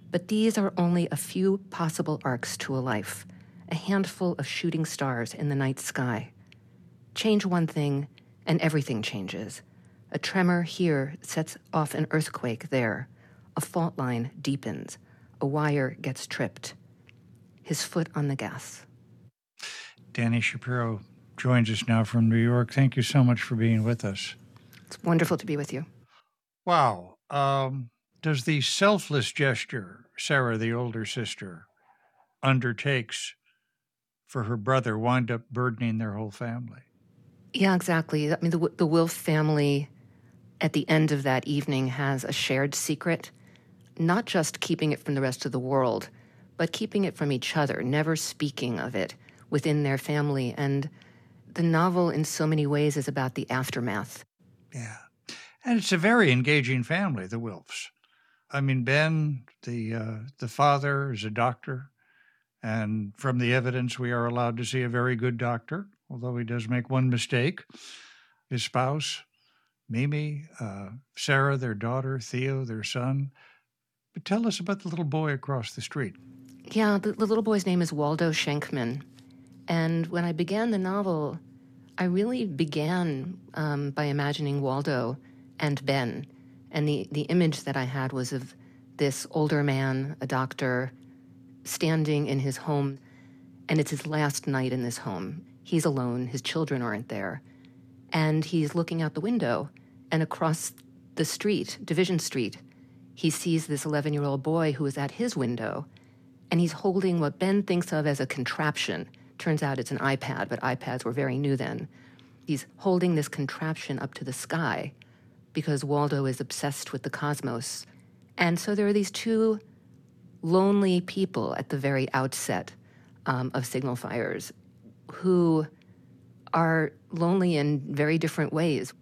But these are only a few possible arcs to a life a handful of shooting stars in the night sky. Change one thing, and everything changes. A tremor here sets off an earthquake there. A fault line deepens. A wire gets tripped. His foot on the gas. Dani Shapiro joins us now from New York. Thank you so much for being with us. It's wonderful to be with you. Wow. Um, does the selfless gesture Sarah, the older sister, undertakes for her brother wind up burdening their whole family. Yeah, exactly. I mean, the, the Wilf family at the end of that evening has a shared secret, not just keeping it from the rest of the world, but keeping it from each other, never speaking of it within their family. And the novel, in so many ways, is about the aftermath. Yeah. And it's a very engaging family, the Wilfs. I mean, Ben, the uh, the father, is a doctor. And from the evidence, we are allowed to see a very good doctor, although he does make one mistake. His spouse, Mimi, uh, Sarah, their daughter, Theo, their son. But tell us about the little boy across the street. Yeah, the, the little boy's name is Waldo Schenkman. And when I began the novel, I really began um, by imagining Waldo and Ben. And the, the image that I had was of this older man, a doctor, standing in his home, and it's his last night in this home. He's alone, his children aren't there. And he's looking out the window, and across the street, Division Street, he sees this 11 year old boy who is at his window, and he's holding what Ben thinks of as a contraption. Turns out it's an iPad, but iPads were very new then. He's holding this contraption up to the sky because Waldo is obsessed with the cosmos. And so there are these two lonely people at the very outset um, of signal fires who are lonely in very different ways.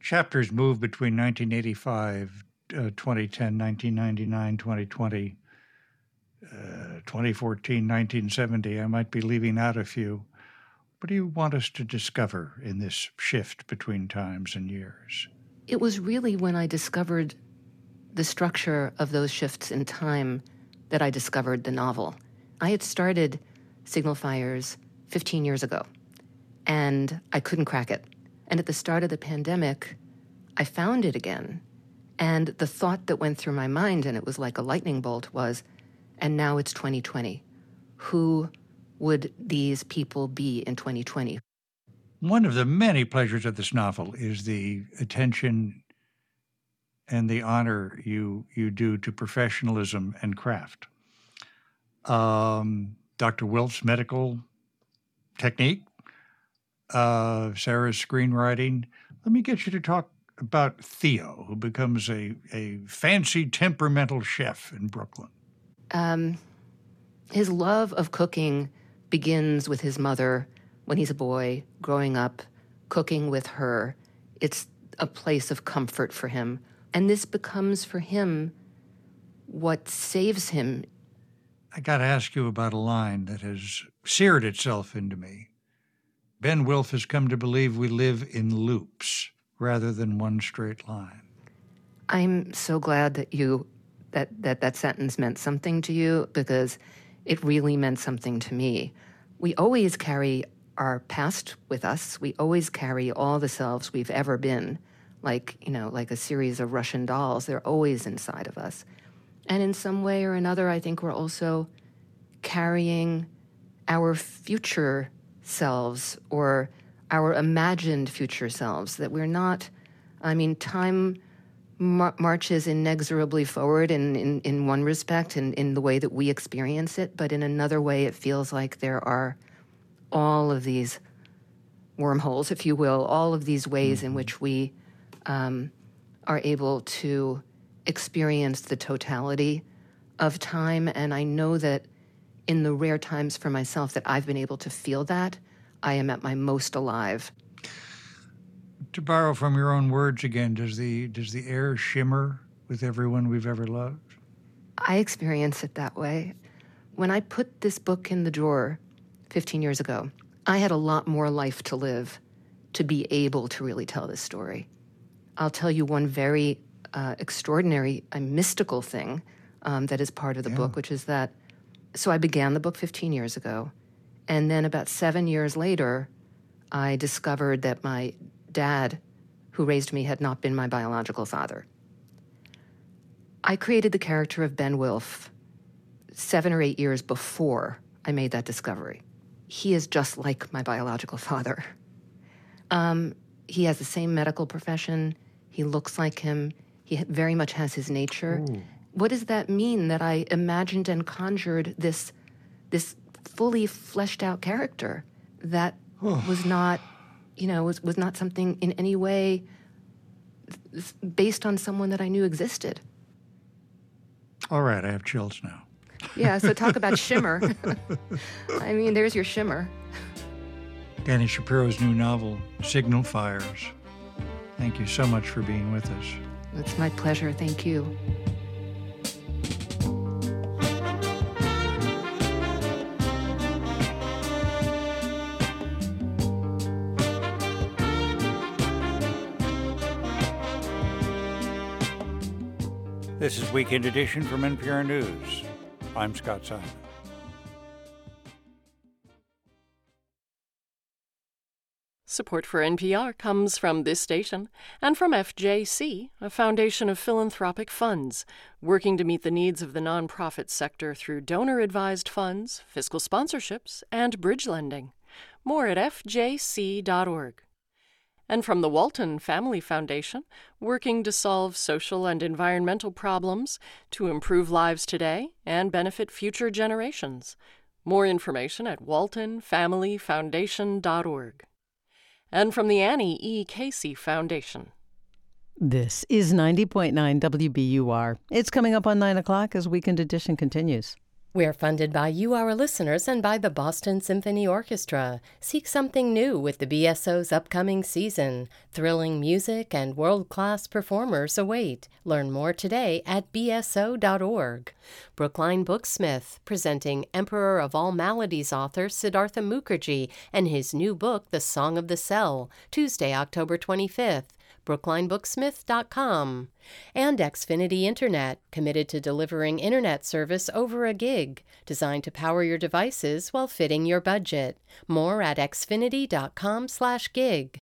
Chapters move between 1985, uh, 2010, 1999, 2020, uh, 2014, 1970. I might be leaving out a few. What do you want us to discover in this shift between times and years? It was really when I discovered the structure of those shifts in time that I discovered the novel. I had started Signal Fires 15 years ago, and I couldn't crack it. And at the start of the pandemic, I found it again. And the thought that went through my mind, and it was like a lightning bolt, was, and now it's 2020. Who would these people be in 2020? One of the many pleasures of this novel is the attention and the honor you you do to professionalism and craft. Um, Dr. Wilf's medical technique, uh, Sarah's screenwriting. Let me get you to talk about Theo, who becomes a, a fancy temperamental chef in Brooklyn. Um, his love of cooking begins with his mother when he's a boy, growing up, cooking with her. It's a place of comfort for him. And this becomes for him what saves him. I got to ask you about a line that has seared itself into me. Ben Wilf has come to believe we live in loops rather than one straight line. I'm so glad that you that that that sentence meant something to you because it really meant something to me. We always carry our past with us. We always carry all the selves we've ever been, like, you know, like a series of Russian dolls. They're always inside of us. And in some way or another, I think we're also carrying our future selves or our imagined future selves, that we're not, I mean, time mar- marches inexorably forward in, in, in one respect and in, in the way that we experience it, but in another way, it feels like there are all of these wormholes, if you will, all of these ways mm-hmm. in which we um, are able to experience the totality of time. And I know that in the rare times for myself that I've been able to feel that, I am at my most alive. To borrow from your own words again, does the does the air shimmer with everyone we've ever loved? I experience it that way. When I put this book in the drawer 15 years ago, I had a lot more life to live to be able to really tell this story. I'll tell you one very uh, extraordinary, uh, mystical thing um, that is part of the yeah. book, which is that. So I began the book 15 years ago. And then about seven years later, I discovered that my dad, who raised me, had not been my biological father. I created the character of Ben Wilf seven or eight years before I made that discovery. He is just like my biological father. Um, he has the same medical profession. He looks like him. He very much has his nature. Ooh. What does that mean that I imagined and conjured this, this fully fleshed out character that was not, you know, was, was not something in any way based on someone that I knew existed. All right, I have chills now. Yeah, so talk about shimmer. I mean, there's your shimmer. Dani Shapiro's new novel, Signal Fires. Thank you so much for being with us. It's my pleasure. Thank you. This is Weekend Edition from NPR News. I'm Scott Simon. Support for NPR comes from this station and from FJC, a foundation of philanthropic funds, working to meet the needs of the nonprofit sector through donor advised funds, fiscal sponsorships, and bridge lending. More at fjc.org and from the Walton Family Foundation, working to solve social and environmental problems to improve lives today and benefit future generations. More information at waltonfamilyfoundation.org. And from the Annie E. Casey Foundation. This is 90.9 WBUR. It's coming up on 9 o'clock as Weekend Edition continues. We're funded by you, our listeners, and by the Boston Symphony Orchestra. Seek something new with the BSO's upcoming season. Thrilling music and world class performers await. Learn more today at bso.org. Brookline Booksmith, presenting Emperor of All Maladies author Siddhartha Mukherjee and his new book, The Song of the Cell, Tuesday, October 25th brooklinebooksmith.com, and Xfinity Internet, committed to delivering internet service over a gig, designed to power your devices while fitting your budget. More at xfinity.com/gig.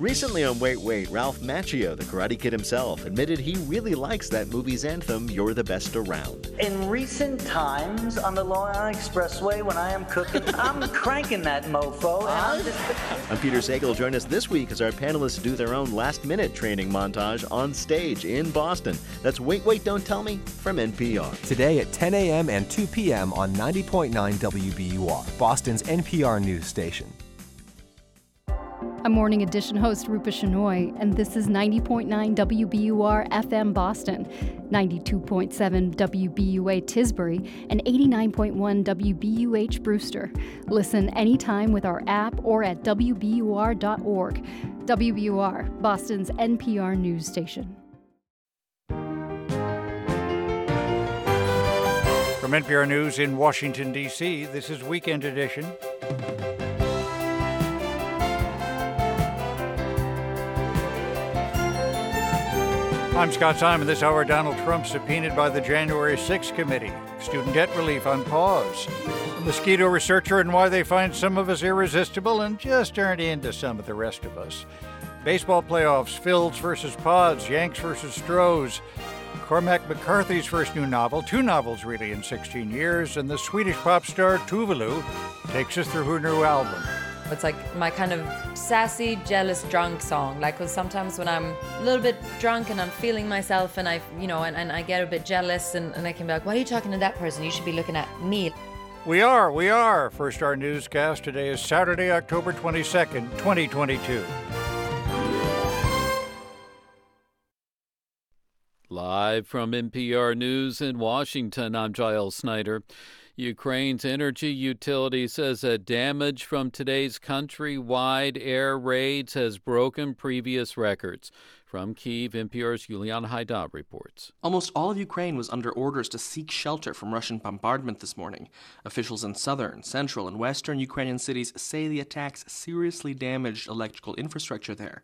Recently on Wait Wait, Ralph Macchio, the Karate Kid himself, admitted he really likes that movie's anthem, You're the Best Around. In recent times on the Long Island Expressway, when I am cooking, I'm cranking that mofo. And I'm just... I'm Peter Sagal. Join us this week as our panelists do their own last minute training montage on stage in Boston. That's Wait Wait, Don't Tell Me from NPR. Today at 10 a.m. and 2 p.m. on 90.9 WBUR, Boston's NPR news station. I'm Morning Edition host Rupa Shenoy, and this is 90.9 WBUR FM Boston, 92.7 WBUA Tisbury, and 89.1 WBUH Brewster. Listen anytime with our app or at WBUR.org. WBUR, Boston's NPR news station. From NPR News in Washington, D.C., this is Weekend Edition. I'm Scott Simon. This hour, Donald Trump subpoenaed by the January 6th committee. Student debt relief on pause. A Mosquito researcher and why they find some of us irresistible and just aren't into some of the rest of us. Baseball playoffs, Phils versus Pads, Yanks versus Stros. Cormac McCarthy's first new novel, two novels really in 16 years, and the Swedish pop star Tove Lo takes us through her new album. It's like my kind of sassy, jealous, drunk song. Like, cause sometimes when I'm a little bit drunk and I'm feeling myself and I, you know, and, and I get a bit jealous and, and I can be like, why are you talking to that person? You should be looking at me. We are, we are. First, our newscast today is Saturday, October 22nd, 2022. Live from NPR News in Washington, I'm Giles Snyder. Ukraine's energy utility says that damage from today's countrywide air raids has broken previous records. From Kiev, NPR's Julian Hayda reports. Almost all of Ukraine was under orders to seek shelter from Russian bombardment this morning. Officials in southern, central, and western Ukrainian cities say the attacks seriously damaged electrical infrastructure there.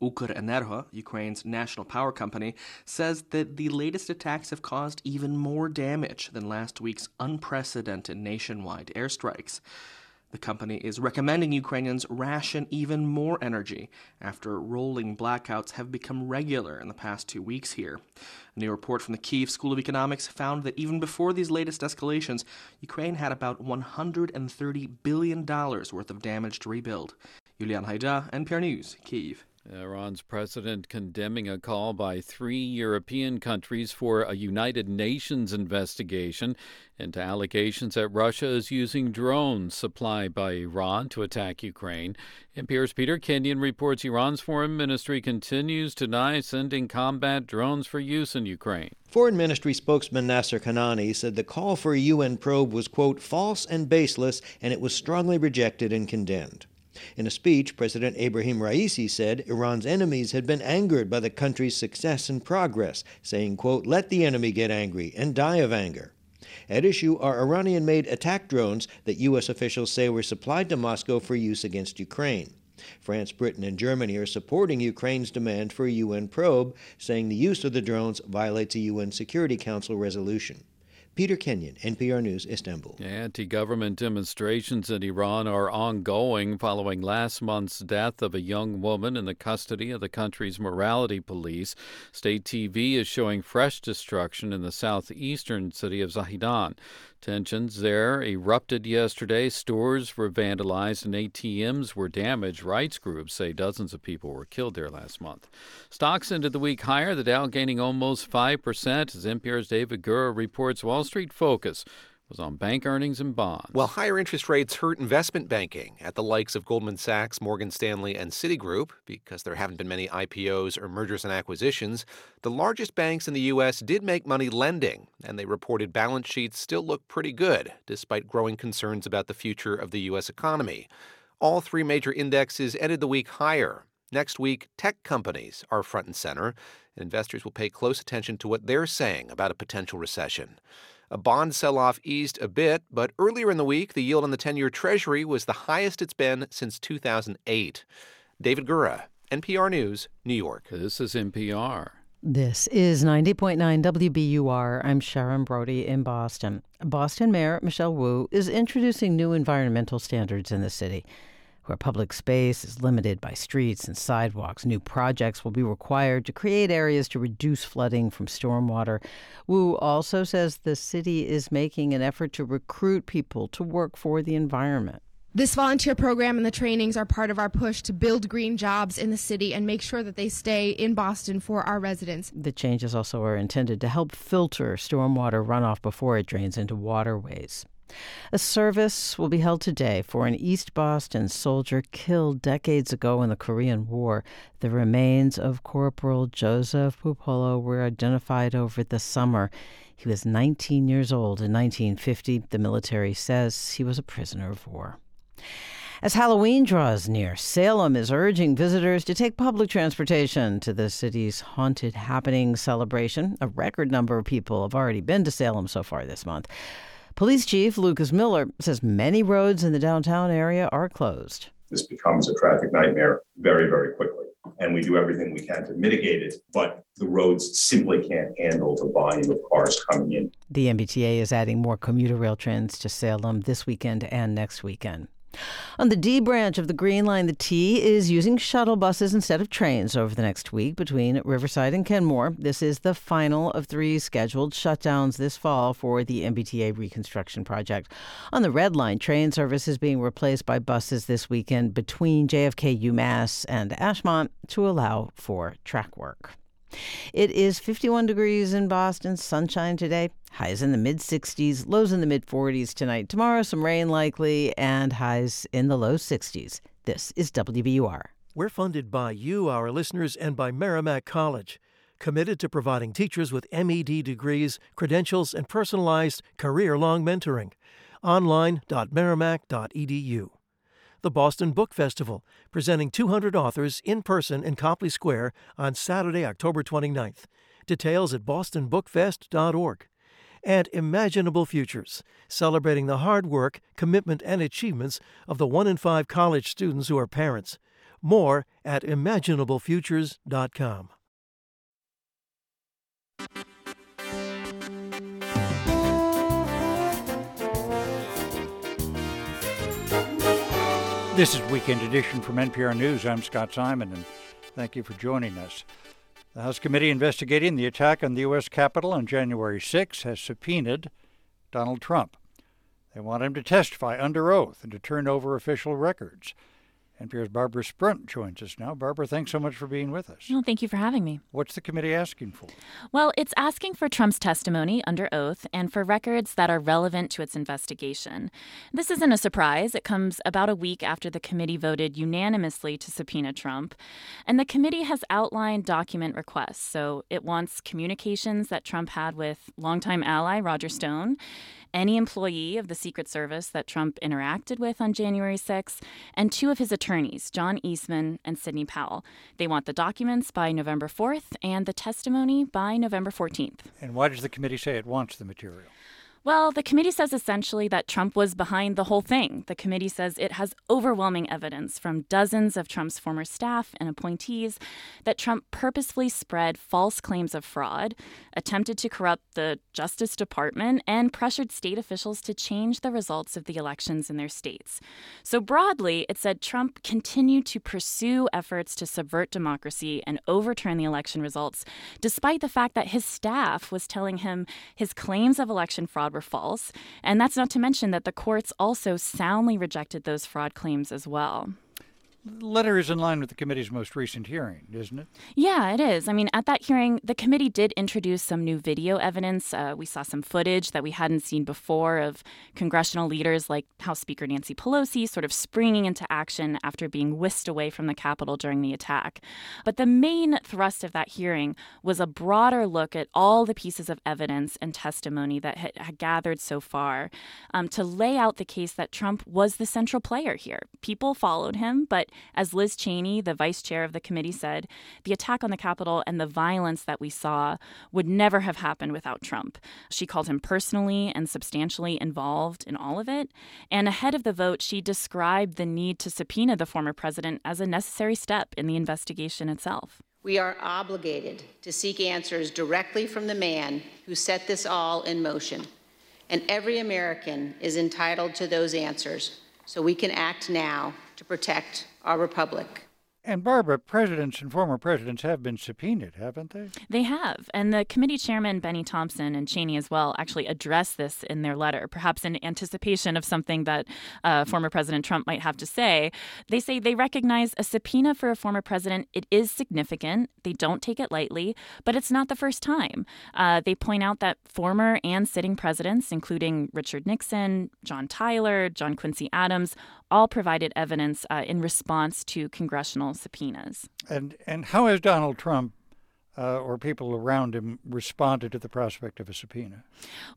Ukrenergo, Ukraine's national power company, says that the latest attacks have caused even more damage than last week's unprecedented nationwide airstrikes. The company is recommending Ukrainians ration even more energy after rolling blackouts have become regular in the past two weeks here. A new report from the Kiev School of Economics found that even before these latest escalations, Ukraine had about $130 billion worth of damage to rebuild. Julian Hayda, NPR News, Kiev. Iran's president condemning a call by three European countries for a United Nations investigation into allegations that Russia is using drones supplied by Iran to attack Ukraine. NPR's Peter Kenyon reports Iran's foreign ministry continues to deny sending combat drones for use in Ukraine. Foreign Ministry spokesman Nasser Kanaani said the call for a UN probe was, quote, false and baseless, and it was strongly rejected and condemned. In a speech, President Ebrahim Raisi said Iran's enemies had been angered by the country's success and progress, saying, quote, let the enemy get angry and die of anger. At issue are Iranian made attack drones that U.S. officials say were supplied to Moscow for use against Ukraine. France, Britain, and Germany are supporting Ukraine's demand for a UN probe, saying the use of the drones violates a UN Security Council resolution. Peter Kenyon, NPR News, Istanbul. Anti government demonstrations in Iran are ongoing following last month's death of a young woman in the custody of the country's morality police. State TV is showing fresh destruction in the southeastern city of Zahedan. Tensions there erupted yesterday. Stores were vandalized and ATMs were damaged. Rights groups say dozens of people were killed there last month. Stocks ended the week higher, the Dow gaining almost 5%. As NPR's David Gura reports, Wall Street Focus was on bank earnings and bonds. While higher interest rates hurt investment banking at the likes of Goldman Sachs, Morgan Stanley, and Citigroup because there haven't been many IPOs or mergers and acquisitions, the largest banks in the U.S. did make money lending, and they reported balance sheets still look pretty good despite growing concerns about the future of the U.S. economy. All three major indexes ended the week higher. Next week, tech companies are front and center, and investors will pay close attention to what they're saying about a potential recession. A bond sell off eased a bit, but earlier in the week, the yield on the 10 year Treasury was the highest it's been since 2008. David Gura, NPR News, New York. This is NPR. This is 90.9 WBUR. I'm Sharon Brody in Boston. Boston Mayor Michelle Wu is introducing new environmental standards in the city. Where public space is limited by streets and sidewalks, new projects will be required to create areas to reduce flooding from stormwater. Wu also says the city is making an effort to recruit people to work for the environment. This volunteer program and the trainings are part of our push to build green jobs in the city and make sure that they stay in Boston for our residents. The changes also are intended to help filter stormwater runoff before it drains into waterways. A service will be held today for an East Boston soldier killed decades ago in the Korean War. The remains of Corporal Joseph Pupolo were identified over the summer. He was 19 years old in 1950. The military says he was a prisoner of war. As Halloween draws near, Salem is urging visitors to take public transportation to the city's haunted happening celebration. A record number of people have already been to Salem so far this month. Police Chief Lucas Miller says many roads in the downtown area are closed. This becomes a traffic nightmare very, very quickly. And we do everything we can to mitigate it, but the roads simply can't handle the volume of cars coming in. The MBTA is adding more commuter rail trains to Salem this weekend and next weekend. On the D branch of the Green Line, the T is using shuttle buses instead of trains over the next week between Riverside and Kenmore. This is the final of three scheduled shutdowns this fall for the MBTA reconstruction project. On the Red Line, train service is being replaced by buses this weekend between JFK, UMass, and Ashmont to allow for track work. It is 51 degrees in Boston, sunshine today, highs in the mid 60s, lows in the mid 40s tonight. Tomorrow, some rain likely, and highs in the low 60s. This is WBUR. We're funded by you, our listeners, and by Merrimack College, committed to providing teachers with MED degrees, credentials, and personalized career long mentoring. Online.merrimack.edu the Boston Book Festival, presenting 200 authors in person in Copley Square on Saturday, October 29th. Details at bostonbookfest.org. And Imaginable Futures, celebrating the hard work, commitment, and achievements of the one in five college students who are parents. More at imaginablefutures.com. This is Weekend Edition from NPR News. I'm Scott Simon, and thank you for joining us. The House committee investigating the attack on the U.S. Capitol on January 6 has subpoenaed Donald Trump. They want him to testify under oath and to turn over official records. NPR's Barbara Sprunt joins us now. Barbara, thanks so much for being with us. Well, thank you for having me. What's the committee asking for? Well, it's asking for Trump's testimony under oath and for records that are relevant to its investigation. This isn't a surprise. It comes about a week after the committee voted unanimously to subpoena Trump. And the committee has outlined document requests. So it wants communications that Trump had with longtime ally Roger Stone any employee of the Secret Service that Trump interacted with on January 6, and two of his attorneys, John Eastman and Sidney Powell. They want the documents by November 4th and the testimony by November 14th. And why does the committee say it wants the material? Well, the committee says essentially that Trump was behind the whole thing. The committee says it has overwhelming evidence from dozens of Trump's former staff and appointees that Trump purposefully spread false claims of fraud, attempted to corrupt the Justice Department, and pressured state officials to change the results of the elections in their states. So, broadly, it said Trump continued to pursue efforts to subvert democracy and overturn the election results, despite the fact that his staff was telling him his claims of election fraud were false. And that's not to mention that the courts also soundly rejected those fraud claims as well letter is in line with the committee's most recent hearing, isn't it? Yeah, it is. I mean, at that hearing, the committee did introduce some new video evidence. Uh, we saw some footage that we hadn't seen before of congressional leaders like House Speaker Nancy Pelosi sort of springing into action after being whisked away from the Capitol during the attack. But the main thrust of that hearing was a broader look at all the pieces of evidence and testimony that had, had gathered so far um, to lay out the case that Trump was the central player here. People followed him, but as Liz Cheney, the vice chair of the committee, said, the attack on the Capitol and the violence that we saw would never have happened without Trump. She called him personally and substantially involved in all of it. And ahead of the vote, she described the need to subpoena the former president as a necessary step in the investigation itself. We are obligated to seek answers directly from the man who set this all in motion. And every American is entitled to those answers so we can act now to protect our republic. And Barbara, presidents and former presidents have been subpoenaed, haven't they? They have. And the committee chairman, Benny Thompson, and Cheney as well, actually addressed this in their letter, perhaps in anticipation of something that uh, former President Trump might have to say. They say they recognize a subpoena for a former president. It is significant. They don't take it lightly, but it's not the first time. Uh, they point out that former and sitting presidents, including Richard Nixon, John Tyler, John Quincy Adams, all provided evidence uh, in response to congressional subpoenas. And and how has Donald Trump uh, or people around him responded to the prospect of a subpoena?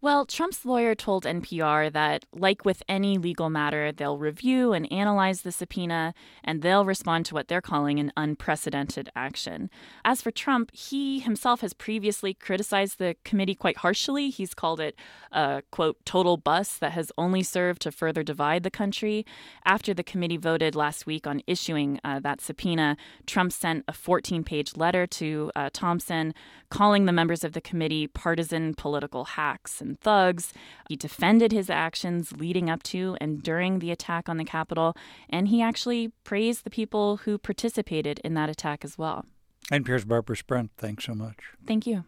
Well, Trump's lawyer told NPR that, like with any legal matter, they'll review and analyze the subpoena and they'll respond to what they're calling an unprecedented action. As for Trump, he himself has previously criticized the committee quite harshly. He's called it a, quote, total bust that has only served to further divide the country. After the committee voted last week on issuing uh, that subpoena, Trump sent a 14 page letter to uh, Tom Thompson, calling the members of the committee partisan political hacks and thugs. He defended his actions leading up to and during the attack on the Capitol, and he actually praised the people who participated in that attack as well. NPR's Barbara Sprunt, thanks so much. Thank you.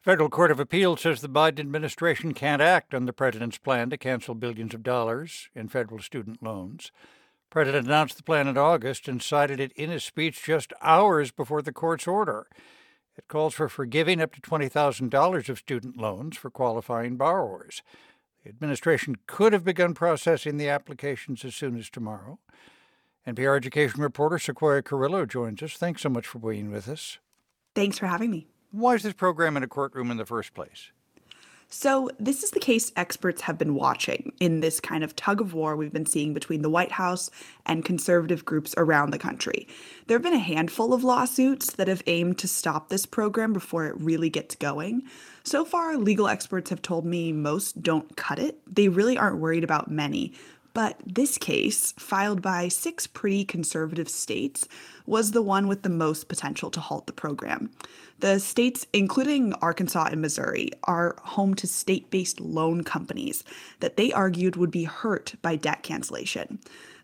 Federal Court of Appeal says the Biden administration can't act on the president's plan to cancel billions of dollars in federal student loans. President announced the plan in August and cited it in his speech just hours before the court's order. It calls for forgiving up to $20,000 of student loans for qualifying borrowers. The administration could have begun processing the applications as soon as tomorrow. NPR education reporter Sequoia Carrillo joins us. Thanks so much for being with us. Thanks for having me. Why is this program in a courtroom in the first place? So, this is the case experts have been watching in this kind of tug of war we've been seeing between the White House and conservative groups around the country. There have been a handful of lawsuits that have aimed to stop this program before it really gets going. So far, legal experts have told me most don't cut it. They really aren't worried about many. But this case, filed by six pretty conservative states, was the one with the most potential to halt the program. The states, including Arkansas and Missouri, are home to state based loan companies that they argued would be hurt by debt cancellation.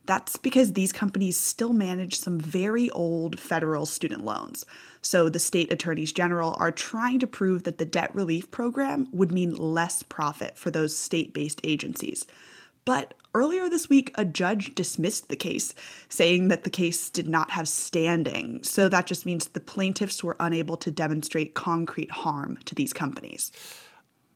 That's because these companies still manage some very old federal student loans. So the state attorneys general are trying to prove that the debt relief program would mean less profit for those state based agencies. But earlier this week, a judge dismissed the case, saying that the case did not have standing. So that just means the plaintiffs were unable to demonstrate concrete harm to these companies.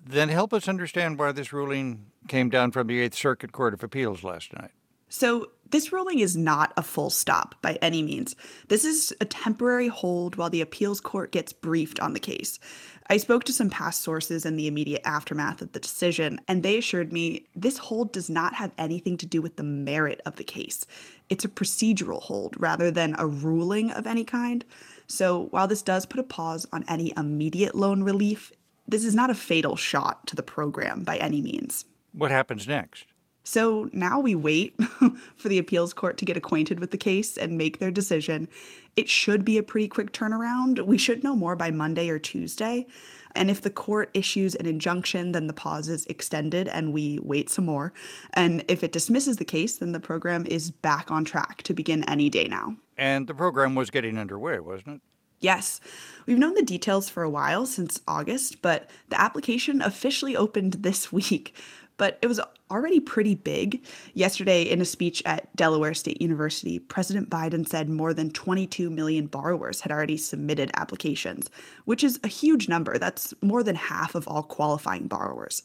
Then help us understand why this ruling came down from the Eighth Circuit Court of Appeals last night. So, this ruling is not a full stop by any means. This is a temporary hold while the appeals court gets briefed on the case. I spoke to some past sources in the immediate aftermath of the decision, and they assured me this hold does not have anything to do with the merit of the case. It's a procedural hold rather than a ruling of any kind. So while this does put a pause on any immediate loan relief, this is not a fatal shot to the program by any means. What happens next? So now we wait for the appeals court to get acquainted with the case and make their decision. It should be a pretty quick turnaround. We should know more by Monday or Tuesday. And if the court issues an injunction, then the pause is extended and we wait some more. And if it dismisses the case, then the program is back on track to begin any day now. And the program was getting underway, wasn't it? Yes. We've known the details for a while, since August, but the application officially opened this week but it was already pretty big. Yesterday, in a speech at Delaware State University, President Biden said more than 22 million borrowers had already submitted applications, which is a huge number. That's more than half of all qualifying borrowers.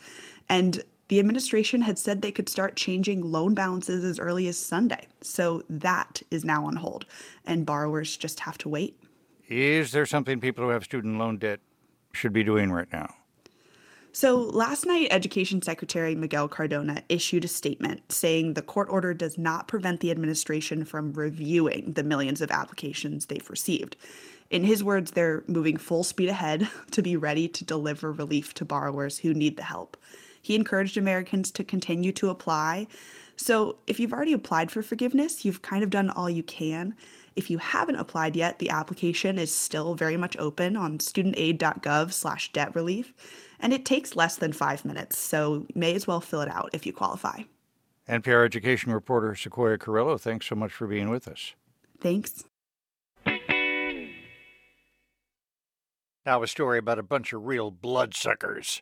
And the administration had said they could start changing loan balances as early as Sunday. So that is now on hold, and borrowers just have to wait. Is there something people who have student loan debt should be doing right now? So, last night, Education Secretary Miguel Cardona issued a statement saying the court order does not prevent the administration from reviewing the millions of applications they've received. In his words, they're moving full speed ahead to be ready to deliver relief to borrowers who need the help. He encouraged Americans to continue to apply. So, if you've already applied for forgiveness, you've kind of done all you can. If you haven't applied yet, the application is still very much open on studentaid.gov/debt relief and it takes less than five minutes, so may as well fill it out if you qualify. NPR education reporter Sequoia Carrillo, thanks so much for being with us. Thanks. Now, a story about a bunch of real bloodsuckers.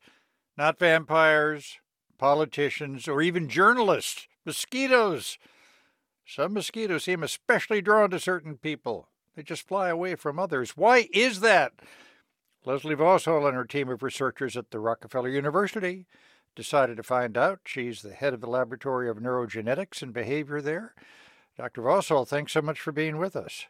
Not vampires, politicians, or even journalists. Mosquitoes. Some mosquitoes seem especially drawn to certain people. They just fly away from others. Why is that? Leslie Vosshall and her team of researchers at the Rockefeller University decided to find out. She's the head of the Laboratory of Neurogenetics and Behavior there. Dr. Vosshall, thanks so much for being with us.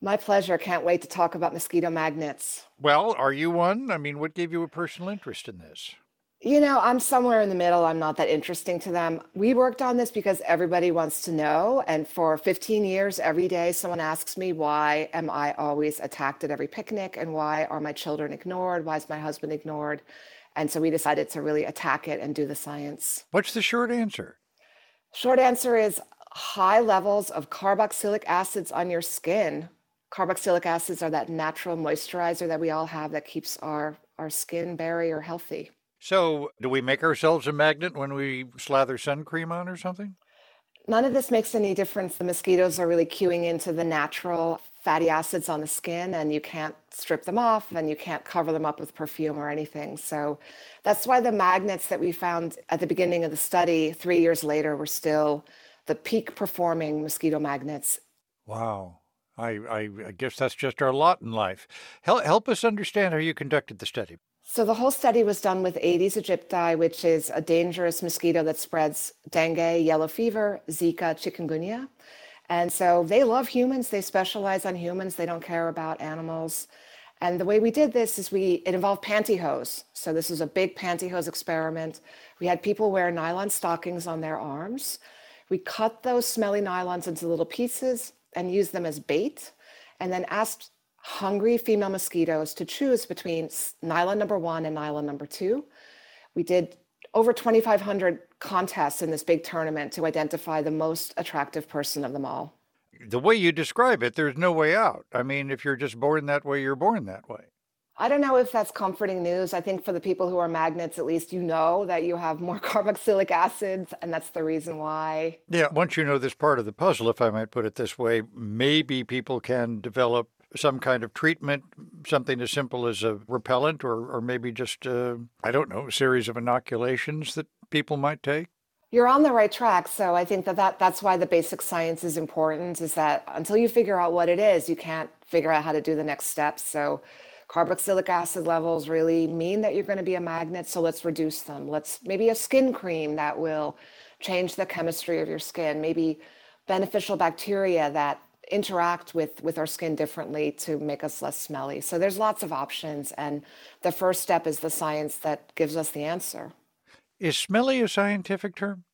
My pleasure. Can't wait to talk about mosquito magnets. Well, are you one? I mean, what gave you a personal interest in this? You know, I'm somewhere in the middle. I'm not that interesting to them. We worked on this because everybody wants to know. And for 15 years, every day, someone asks me, why am I always attacked at every picnic? And why are my children ignored? Why is my husband ignored? And so we decided to really attack it and do the science. What's the short answer? Short answer is high levels of carboxylic acids on your skin carboxylic acids are that natural moisturizer that we all have that keeps our, our skin barrier healthy. So, do we make ourselves a magnet when we slather sun cream on or something? None of this makes any difference. The mosquitoes are really queuing into the natural fatty acids on the skin, and you can't strip them off and you can't cover them up with perfume or anything. So, that's why the magnets that we found at the beginning of the study, three years later, were still the peak performing mosquito magnets. Wow. I, I, I guess that's just our lot in life. Help, help us understand how you conducted the study. So the whole study was done with Aedes aegypti, which is a dangerous mosquito that spreads dengue, yellow fever, Zika, chikungunya. And so they love humans. They specialize on humans. They don't care about animals. And the way we did this is we it involved pantyhose. So this was a big pantyhose experiment. We had people wear nylon stockings on their arms. We cut those smelly nylons into little pieces and used them as bait, and then asked hungry female mosquitoes to choose between nylon number one and nylon number two. We did over 2,500 contests in this big tournament to identify the most attractive person of them all. The way you describe it, there's no way out. I mean, if you're just born that way, you're born that way. I don't know if that's comforting news. I think for the people who are magnets, at least you know that you have more carboxylic acids, and that's the reason why. Yeah, once you know this part of the puzzle, if I might put it this way, maybe people can develop some kind of treatment, something as simple as a repellent, or, or maybe just, a, I don't know, a series of inoculations that people might take? You're on the right track. So I think that, that that's why the basic science is important, is that until you figure out what it is, you can't figure out how to do the next steps. So carboxylic acid levels really mean that you're going to be a magnet. So let's reduce them. Let's maybe a skin cream that will change the chemistry of your skin, maybe beneficial bacteria that interact with with our skin differently to make us less smelly. So there's lots of options and the first step is the science that gives us the answer. Is smelly a scientific term?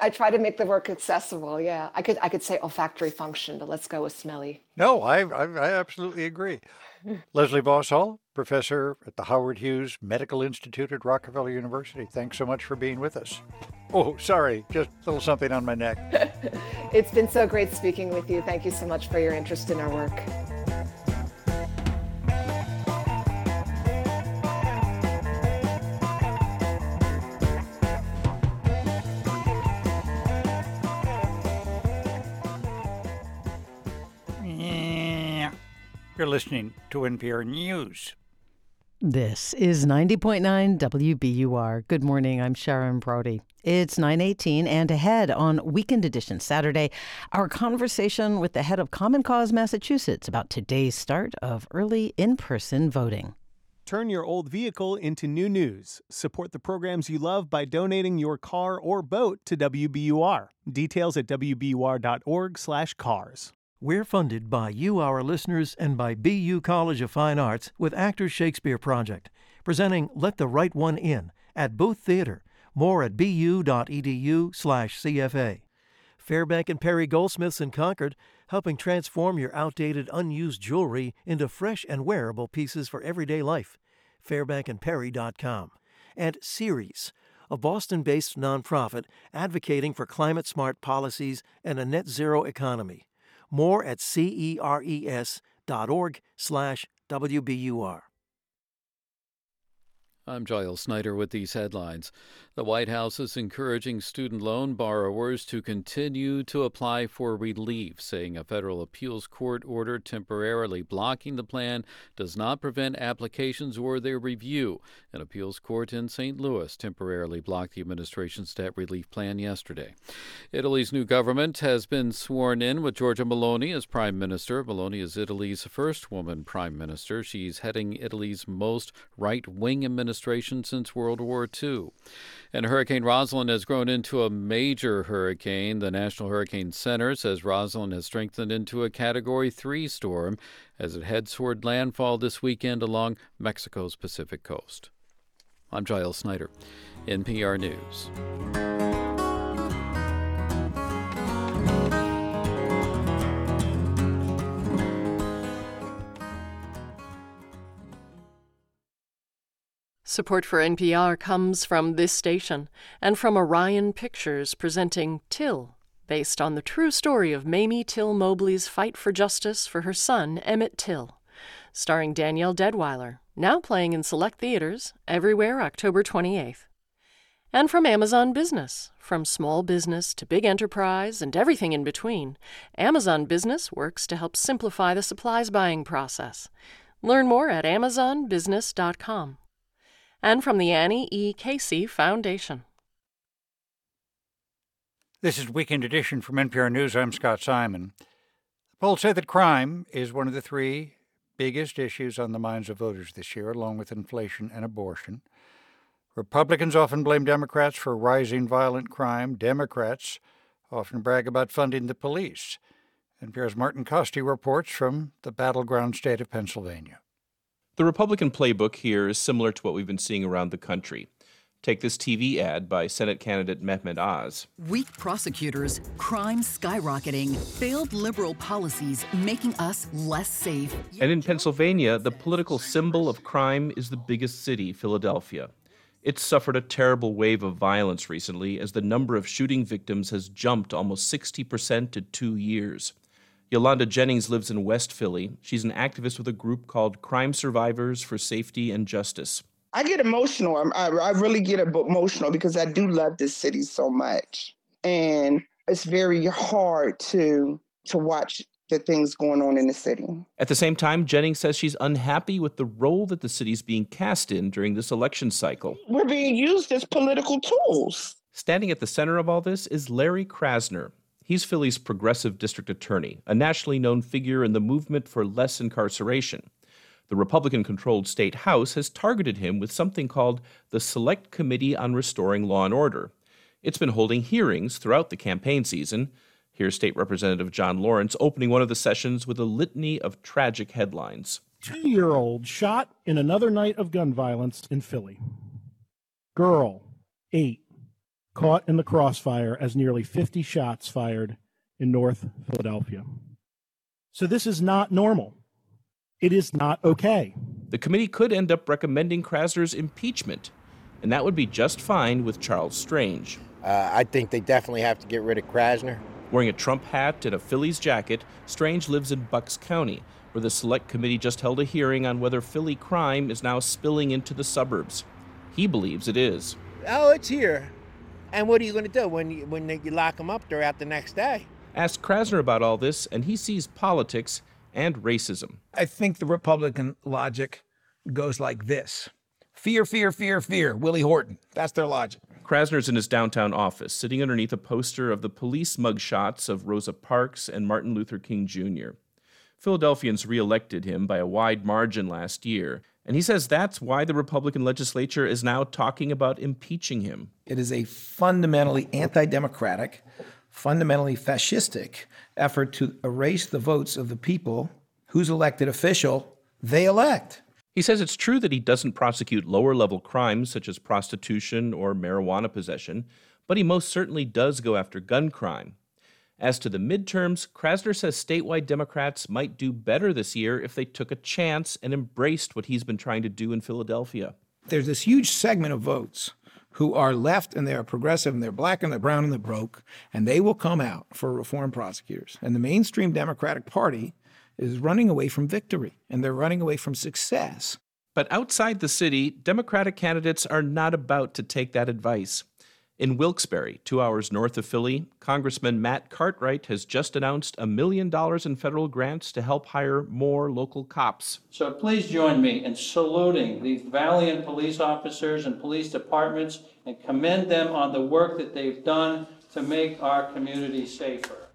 I try to make the work accessible. Yeah, I could I could say olfactory function, but let's go with smelly. No, I I, I absolutely agree. Leslie Vosshall, professor at the Howard Hughes Medical Institute at Rockefeller University. Thanks so much for being with us. Oh, sorry, just a little something on my neck. it's been so great speaking with you. Thank you so much for your interest in our work. You're listening to NPR News. This is 90.9 WBUR. Good morning. I'm Sharon Brody. It's 918 and ahead on Weekend Edition Saturday, our conversation with the head of Common Cause Massachusetts about today's start of early in-person voting. Turn your old vehicle into new news. Support the programs you love by donating your car or boat to WBUR. Details at wbur.org/cars. We're funded by you, our listeners, and by BU College of Fine Arts with Actors Shakespeare Project, presenting Let the Right One In at Booth Theater. More at bu.edu slash CFA. Fairbank and Perry Goldsmiths in Concord, helping transform your outdated, unused jewelry into fresh and wearable pieces for everyday life. FairbankandPerry.com. And Ceres, a Boston based nonprofit advocating for climate smart policies and a net zero economy. More at ceres.org slash WBUR. I'm Giles Snyder with these headlines. The White House is encouraging student loan borrowers to continue to apply for relief, saying a federal appeals court order temporarily blocking the plan does not prevent applications or their review. An appeals court in St. Louis temporarily blocked the administration's debt relief plan yesterday. Italy's new government has been sworn in with Giorgia Meloni as prime minister. Meloni is Italy's first woman prime minister. She's heading Italy's most right wing administration administration since World War II. And Hurricane Roslyn has grown into a major hurricane. The National Hurricane Center says Roslyn has strengthened into a Category 3 storm as it heads toward landfall this weekend along Mexico's Pacific coast. I'm Giles Snyder, NPR News. Support for NPR comes from this station and from Orion Pictures presenting Till, based on the true story of Mamie Till Mobley's fight for justice for her son, Emmett Till. Starring Danielle Deadwyler, now playing in select theaters everywhere October 28th. And from Amazon Business, from small business to big enterprise and everything in between, Amazon Business works to help simplify the supplies buying process. Learn more at amazonbusiness.com and from the Annie E. Casey Foundation. This is Weekend Edition from NPR News. I'm Scott Simon. Polls say that crime is one of the three biggest issues on the minds of voters this year, along with inflation and abortion. Republicans often blame Democrats for rising violent crime. Democrats often brag about funding the police. NPR's Martin Kaste reports from the battleground state of Pennsylvania. The Republican playbook here is similar to what we've been seeing around the country. Take this TV ad by Senate candidate Mehmet Oz. Weak prosecutors, crime skyrocketing, failed liberal policies making us less safe. And in Pennsylvania, the political symbol of crime is the biggest city, Philadelphia. It's suffered a terrible wave of violence recently as the number of shooting victims has jumped almost 60% to two years. Yolanda Jennings lives in West Philly. She's an activist with a group called Crime Survivors for Safety and Justice. I get emotional. I, I really get emotional because I do love this city so much. And it's very hard to to watch the things going on in the city. At the same time, Jennings says she's unhappy with the role that the city's being cast in during this election cycle. We're being used as political tools. Standing at the center of all this is Larry Krasner, He's Philly's progressive district attorney, a nationally known figure in the movement for less incarceration. The Republican controlled state House has targeted him with something called the Select Committee on Restoring Law and Order. It's been holding hearings throughout the campaign season. Here's State Representative John Lawrence opening one of the sessions with a litany of tragic headlines. Two year old shot in another night of gun violence in Philly. Girl, eight, caught in the crossfire as nearly 50 shots fired in North Philadelphia. So this is not normal. It is not okay. The committee could end up recommending Krasner's impeachment, and that would be just fine with Charles Strange. Uh, I think they definitely have to get rid of Krasner. Wearing a Trump hat and a Phillies jacket, Strange lives in Bucks County, where the select committee just held a hearing on whether Philly crime is now spilling into the suburbs. He believes it is. Oh, it's here. And what are you going to do when you, when you lock them up? They're out the next day. Ask Krasner about all this, and he sees politics and racism. I think the Republican logic goes like this fear, fear, fear, fear. Willie Horton. That's their logic. Krasner's in his downtown office, sitting underneath a poster of the police mugshots of Rosa Parks and Martin Luther King Jr. Philadelphians reelected him by a wide margin last year, and he says that's why the Republican legislature is now talking about impeaching him. It is a fundamentally anti democratic, fundamentally fascistic effort to erase the votes of the people whose elected official they elect. He says it's true that he doesn't prosecute lower level crimes such as prostitution or marijuana possession, but he most certainly does go after gun crime. As to the midterms, Krasner says statewide Democrats might do better this year if they took a chance and embraced what he's been trying to do in Philadelphia. There's this huge segment of votes who are left and they're progressive and they're black and they're brown and they're broke, and they will come out for reform prosecutors. And the mainstream Democratic Party is running away from victory and they're running away from success. But outside the city, Democratic candidates are not about to take that advice. In Wilkes-Barre, two hours north of Philly, Congressman Matt Cartwright has just announced a million dollars in federal grants to help hire more local cops. So please join me in saluting these valiant police officers and police departments and commend them on the work that they've done to make our community safer.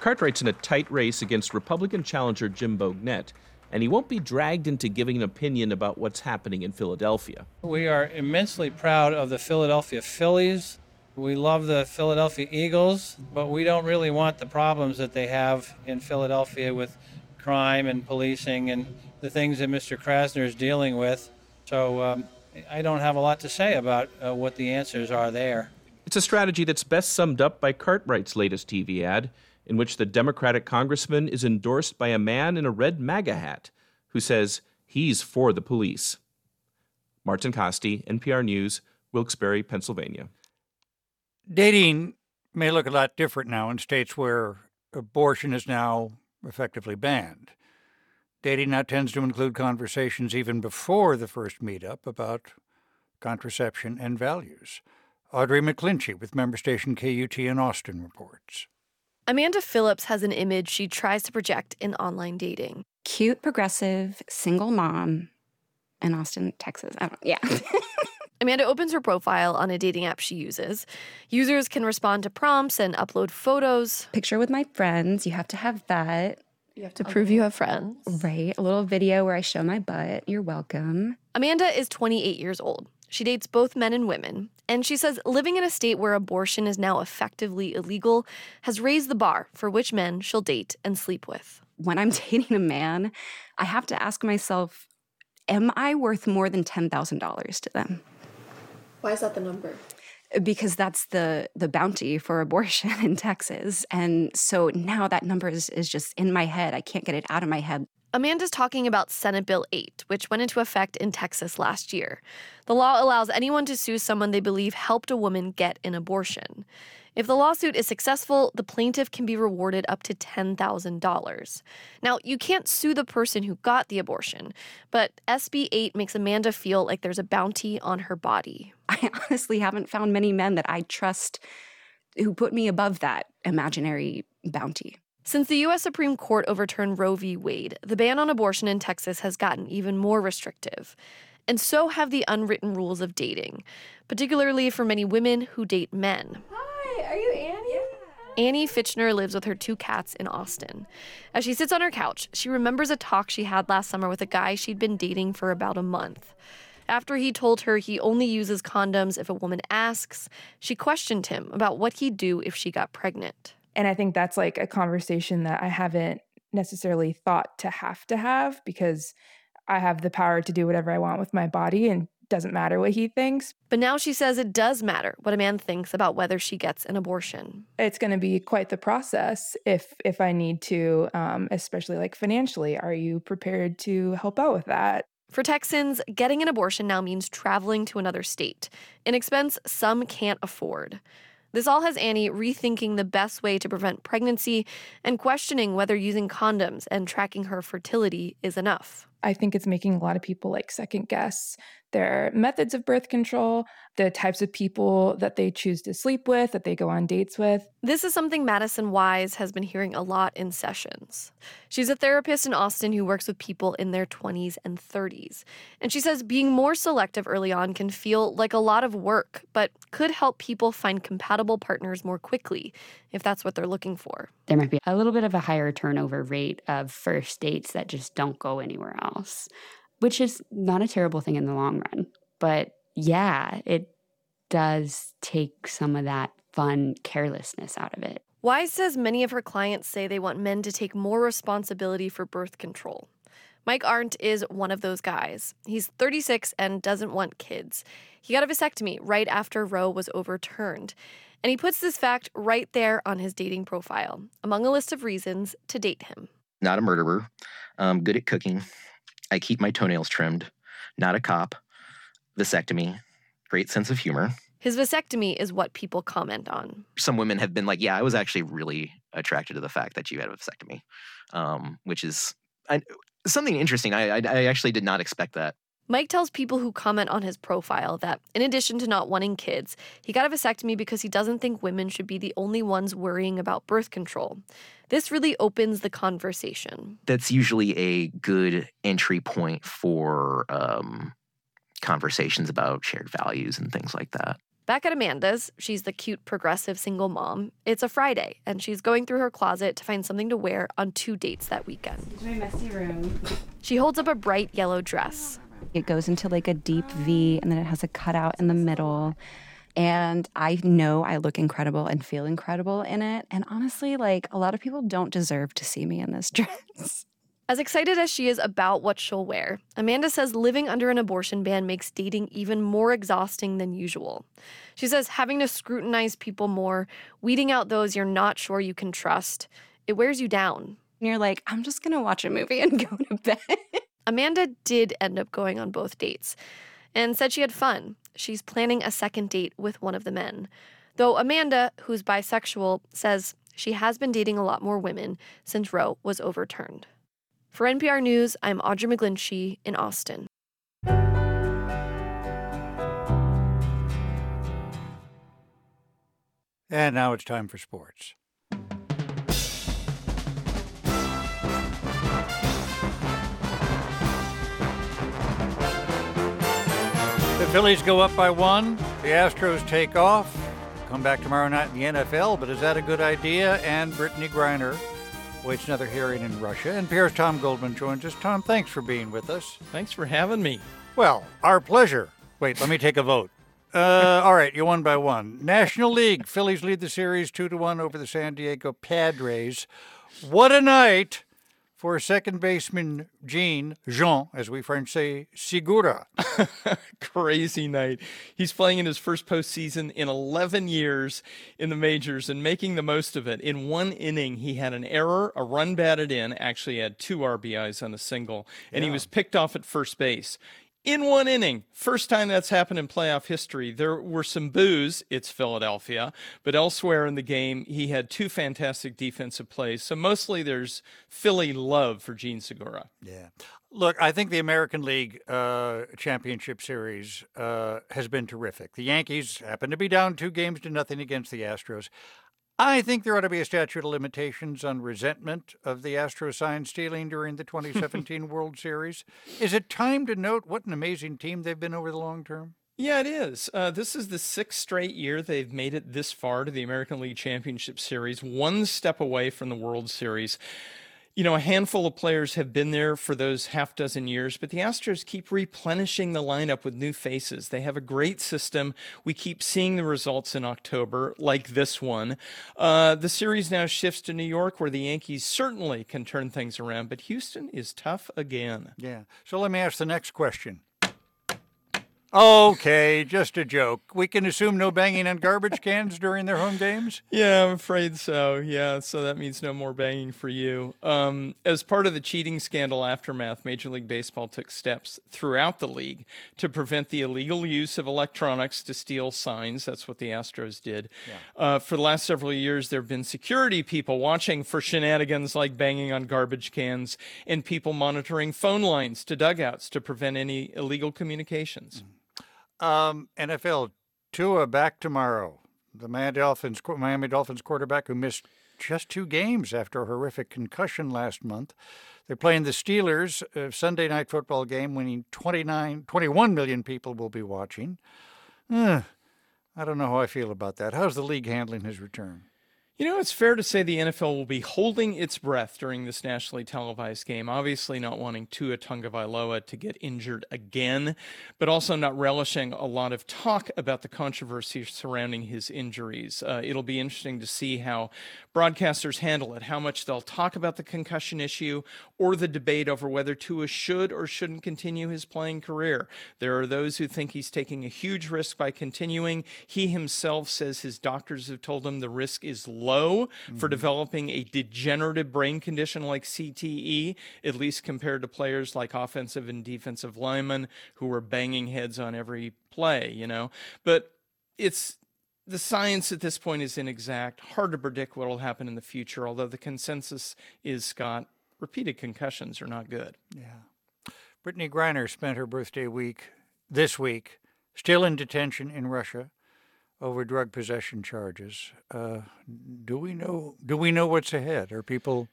Cartwright's in a tight race against Republican challenger Jim Bognet, and he won't be dragged into giving an opinion about what's happening in Philadelphia. We are immensely proud of the Philadelphia Phillies. We love the Philadelphia Eagles, but we don't really want the problems that they have in Philadelphia with crime and policing and the things that Mr. Krasner is dealing with. So um, I don't have a lot to say about uh, what the answers are there. It's a strategy that's best summed up by Cartwright's latest TV ad in which the Democratic congressman is endorsed by a man in a red MAGA hat who says he's for the police. Martin Kaste, NPR News, Wilkes-Barre, Pennsylvania. Dating may look a lot different now in states where abortion is now effectively banned. Dating now tends to include conversations even before the first meetup about contraception and values. Audrey McGlinchy with member station KUT in Austin reports. Amanda Phillips has an image she tries to project in online dating. Cute, progressive, single mom in Austin, Texas. I don't, yeah. Amanda opens her profile on a dating app she uses. Users can respond to prompts and upload photos. Picture with my friends. You have to have that. You have to prove you have friends. Right. A little video where I show my butt. You're welcome. Amanda is 28 years old. She dates both men and women, and she says living in a state where abortion is now effectively illegal has raised the bar for which men she'll date and sleep with. When I'm dating a man, I have to ask myself, am I worth more than $10,000 to them? Why is that the number? because that's the the bounty for abortion in Texas. And so now that number is, is just in my head. I can't get it out of my head. Amanda's talking about Senate Bill 8, which went into effect in Texas last year. The law allows anyone to sue someone they believe helped a woman get an abortion. If the lawsuit is successful, the plaintiff can be rewarded up to $10,000. Now, you can't sue the person who got the abortion, but SB 8 makes Amanda feel like there's a bounty on her body. I honestly haven't found many men that I trust who put me above that imaginary bounty. Since the U.S. Supreme Court overturned Roe v. Wade, the ban on abortion in Texas has gotten even more restrictive. And so have the unwritten rules of dating, particularly for many women who date men. Hi, are you Annie? Annie Fitchner lives with her two cats in Austin. As she sits on her couch, she remembers a talk she had last summer with a guy she'd been dating for about a month. After he told her he only uses condoms if a woman asks, she questioned him about what he'd do if she got pregnant. And I think that's like a conversation that I haven't necessarily thought to have to have because I have the power to do whatever I want with my body and doesn't matter what he thinks. But now she says it does matter what a man thinks about whether she gets an abortion. It's going to be quite the process if if I need to, um, especially like financially. Are you prepared to help out with that? For Texans, getting an abortion now means traveling to another state, an expense some can't afford. This all has Annie rethinking the best way to prevent pregnancy and questioning whether using condoms and tracking her fertility is enough. I think it's making a lot of people like second guess their methods of birth control, the types of people that they choose to sleep with, that they go on dates with. This is something Madison Wise has been hearing a lot in sessions. She's a therapist in Austin who works with people in their 20s and 30s. And she says being more selective early on can feel like a lot of work, but could help people find compatible partners more quickly if that's what they're looking for. There might be a little bit of a higher turnover rate of first dates that just don't go anywhere else which is not a terrible thing in the long run. But yeah, it does take some of that fun carelessness out of it. Wise says many of her clients say they want men to take more responsibility for birth control. Mike Arndt is one of those guys. He's 36 and doesn't want kids. He got a vasectomy right after Roe was overturned. And he puts this fact right there on his dating profile, among a list of reasons to date him. Not a murderer, um, good at cooking, I keep my toenails trimmed, not a cop, vasectomy, great sense of humor. His vasectomy is what people comment on. Some women have been like, yeah, I was actually really attracted to the fact that you had a vasectomy, um, which is, I, Something interesting. I, I, I actually did not expect that. Mike tells people who comment on his profile that, in addition to not wanting kids, he got a vasectomy because he doesn't think women should be the only ones worrying about birth control. This really opens the conversation. That's usually a good entry point for um, conversations about shared values and things like that. Back at Amanda's, she's the cute, progressive single mom. It's a Friday, and she's going through her closet to find something to wear on two dates that weekend. It's my messy room. She holds up a bright yellow dress. It goes into like a deep V, and then it has a cutout in the middle. And I know I look incredible and feel incredible in it. And honestly, like a lot of people don't deserve to see me in this dress. As excited as she is about what she'll wear, Amanda says living under an abortion ban makes dating even more exhausting than usual. She says having to scrutinize people more, weeding out those you're not sure you can trust, it wears you down. And you're like, I'm just gonna watch a movie and go to bed. Amanda did end up going on both dates and said she had fun. She's planning a second date with one of the men. Though Amanda, who's bisexual, says she has been dating a lot more women since Roe was overturned. For NPR News, I'm Audrey McGlinchy in Austin. And now it's time for sports. Phillies go up by one. The Astros take off. Come back tomorrow night in the NFL, but is that a good idea? And Brittney Griner waits another hearing in Russia. And NPR's Tom Goldman joins us. Tom, thanks for being with us. Thanks for having me. Well, our pleasure. Wait, let me take a vote. Uh, all right, you won by one. National League. Phillies lead the series two to one over the San Diego Padres. What a night for second baseman Jean Jean, as we French say, Segura. Crazy night. He's playing in his first postseason in 11 years in the majors and making the most of it. In one inning, he had an error, a run batted in, actually had two RBIs on a single, and yeah. he was picked off at first base in one inning. First time that's happened in playoff history. There were some boos. It's Philadelphia. But elsewhere in the game, he had two fantastic defensive plays. So mostly there's Philly love for Jean Segura. Yeah. Look, I think the American League uh, Championship Series uh, has been terrific. The Yankees happen to be down two games to nothing against the Astros. I think there ought to be a statute of limitations on resentment of the Astro sign stealing during the 2017 World Series. Is it time to note what an amazing team they've been over the long term? Yeah, it is. Uh, this is the sixth straight year they've made it this far to the American League Championship Series, one step away from the World Series you know, a handful of players have been there for those half dozen years, but the Astros keep replenishing the lineup with new faces. They have a great system. We keep seeing the results in October, like this one. Uh, the series now shifts to New York, where the Yankees certainly can turn things around, but Houston is tough again. Yeah. So let me ask the next question. Okay, just a joke. We can assume no banging on garbage cans during their home games? Yeah, I'm afraid so. Yeah, so that means no more banging for you. Um, as part of the cheating scandal aftermath, Major League Baseball took steps throughout the league to prevent the illegal use of electronics to steal signs. That's what the Astros did. Yeah. Uh, for the last several years, there have been security people watching for shenanigans like banging on garbage cans and people monitoring phone lines to dugouts to prevent any illegal communications. Mm. Um, NFL, Tua back tomorrow. The Miami Dolphins, Miami Dolphins quarterback who missed just two games after a horrific concussion last month. They're playing the Steelers, a Sunday night football game, winning 29, 21 million people will be watching. Uh, I don't know how I feel about that. How's the league handling his return? You know, it's fair to say the NFL will be holding its breath during this nationally televised game. Obviously, not wanting Tua Tagovailoa to get injured again, but also not relishing a lot of talk about the controversy surrounding his injuries. Uh, it'll be interesting to see how broadcasters handle it, how much they'll talk about the concussion issue or the debate over whether Tua should or shouldn't continue his playing career. There are those who think he's taking a huge risk by continuing. He himself says his doctors have told him the risk is low mm-hmm. for developing a degenerative brain condition like CTE, at least compared to players like offensive and defensive linemen who were banging heads on every play, you know. But it's the science at this point is inexact. Hard to predict what will happen in the future, although the consensus is, Scott, repeated concussions are not good. Yeah. Brittney Griner spent her birthday week this week still in detention in Russia over drug possession charges. Uh, do we know? Do we know what's ahead? Are people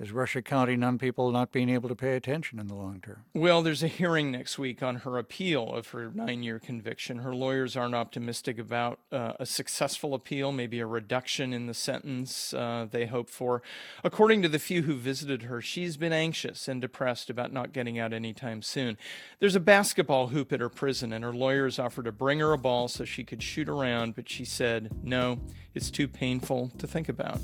is Russia counting on people not being able to pay attention in the long term? Well, there's a hearing next week on her appeal of her nine year conviction. Her lawyers aren't optimistic about uh, a successful appeal, maybe a reduction in the sentence uh, they hope for. According to the few who visited her, she's been anxious and depressed about not getting out anytime soon. There's a basketball hoop at her prison, and her lawyers offered to bring her a ball so she could shoot around, but she said, no, it's too painful to think about.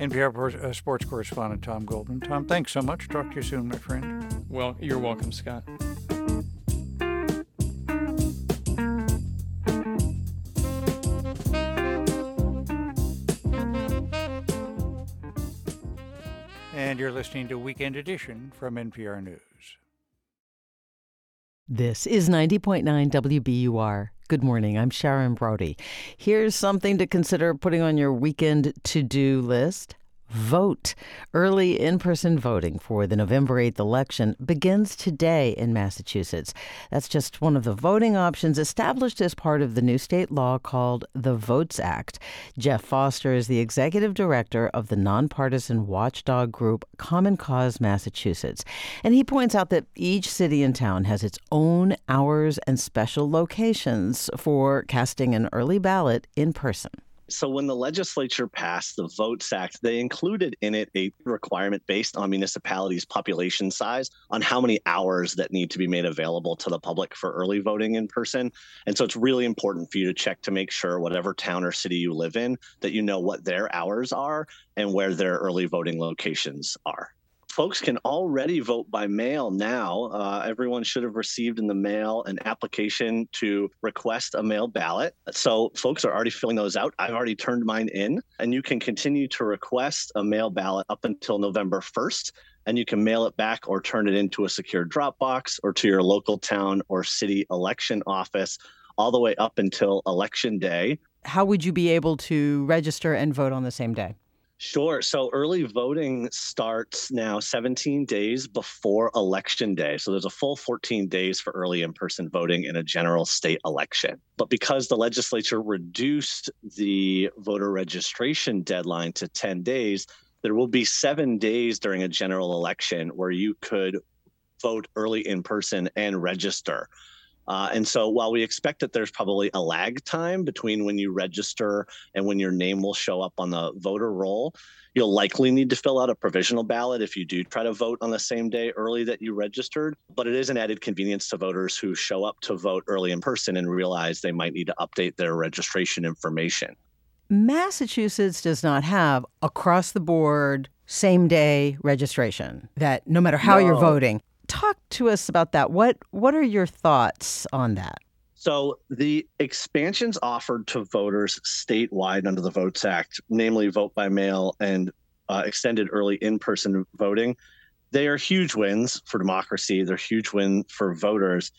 NPR uh, sports correspondent Tom Goldman. Tom, thanks so much. Talk to you soon, my friend. Well, you're welcome, Scott. And you're listening to Weekend Edition from NPR News. This is 90.9 WBUR. Good morning. I'm Sharon Brody. Here's something to consider putting on your weekend to do list vote. Early in person voting for the November 8th election begins today in Massachusetts. That's just one of the voting options established as part of the new state law called the Votes Act. Geoff Foster is the executive director of the nonpartisan watchdog group Common Cause Massachusetts. And he points out that each city and town has its own hours and special locations for casting an early ballot in person. So when the legislature passed the Votes Act, they included in it a requirement based on municipalities' population size on how many hours that need to be made available to the public for early voting in person. And so it's really important for you to check to make sure whatever town or city you live in that you know what their hours are and where their early voting locations are folks can already vote by mail now. Uh, everyone should have received in the mail an application to request a mail ballot. So folks are already filling those out. I've already turned mine in, and you can continue to request a mail ballot up until November 1st. And you can mail it back or turn it into a secure drop box or to your local town or city election office all the way up until election day. How would you be able to register and vote on the same day? Sure. So early voting starts now 17 days before election day. So there's a full 14 days for early in person voting in a general state election. But because the legislature reduced the voter registration deadline to 10 days, there will be seven days during a general election where you could vote early in person and register. Uh, and so while we expect that there's probably a lag time between when you register and when your name will show up on the voter roll, you'll likely need to fill out a provisional ballot if you do try to vote on the same day early that you registered. But it is an added convenience to voters who show up to vote early in person and realize they might need to update their registration information. Massachusetts does not have across the board same day registration that no matter how no. you're voting, talk to us about that. What what are your thoughts on that? So the expansions offered to voters statewide under the Votes Act, namely vote by mail and uh, extended early in-person voting, they are huge wins for democracy. They're huge win for voters.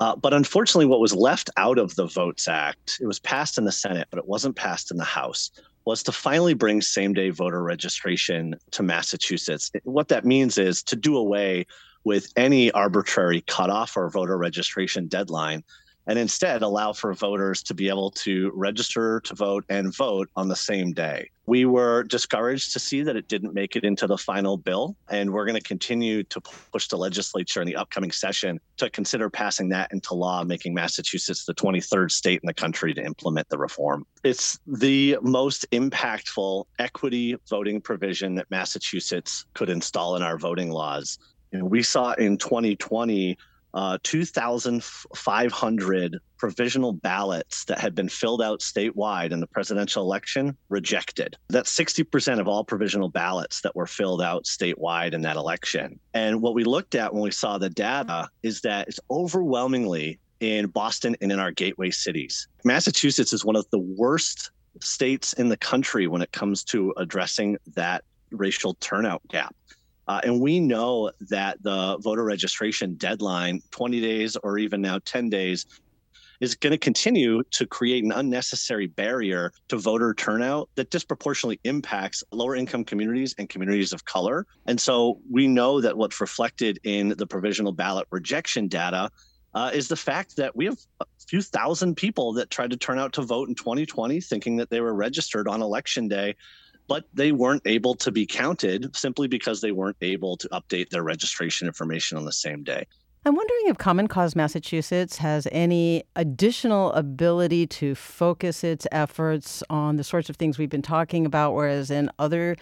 Uh, but unfortunately, what was left out of the Votes Act, it was passed in the Senate, but it wasn't passed in the House, was to finally bring same day voter registration to Massachusetts. What that means is to do away with any arbitrary cutoff or voter registration deadline and instead allow for voters to be able to register to vote and vote on the same day. We were discouraged to see that it didn't make it into the final bill, and we're going to continue to push the legislature in the upcoming session to consider passing that into law, making Massachusetts the 23rd state in the country to implement the reform. It's the most impactful equity voting provision that Massachusetts could install in our voting laws. You know, we saw in 2020 uh, 2,500 provisional ballots that had been filled out statewide in the presidential election rejected. That's 60% of all provisional ballots that were filled out statewide in that election. And what we looked at when we saw the data is that it's overwhelmingly in Boston and in our gateway cities. Massachusetts is one of the worst states in the country when it comes to addressing that racial turnout gap. Uh, and we know that the voter registration deadline, 20 days or even now 10 days, is going to continue to create an unnecessary barrier to voter turnout that disproportionately impacts lower income communities and communities of color. And so we know that what's reflected in the provisional ballot rejection data uh, is the fact that we have a few thousand people that tried to turn out to vote in 2020 thinking that they were registered on election day but they weren't able to be counted simply because they weren't able to update their registration information on the same day. I'm wondering if Common Cause Massachusetts has any additional ability to focus its efforts on the sorts of things we've been talking about, whereas in other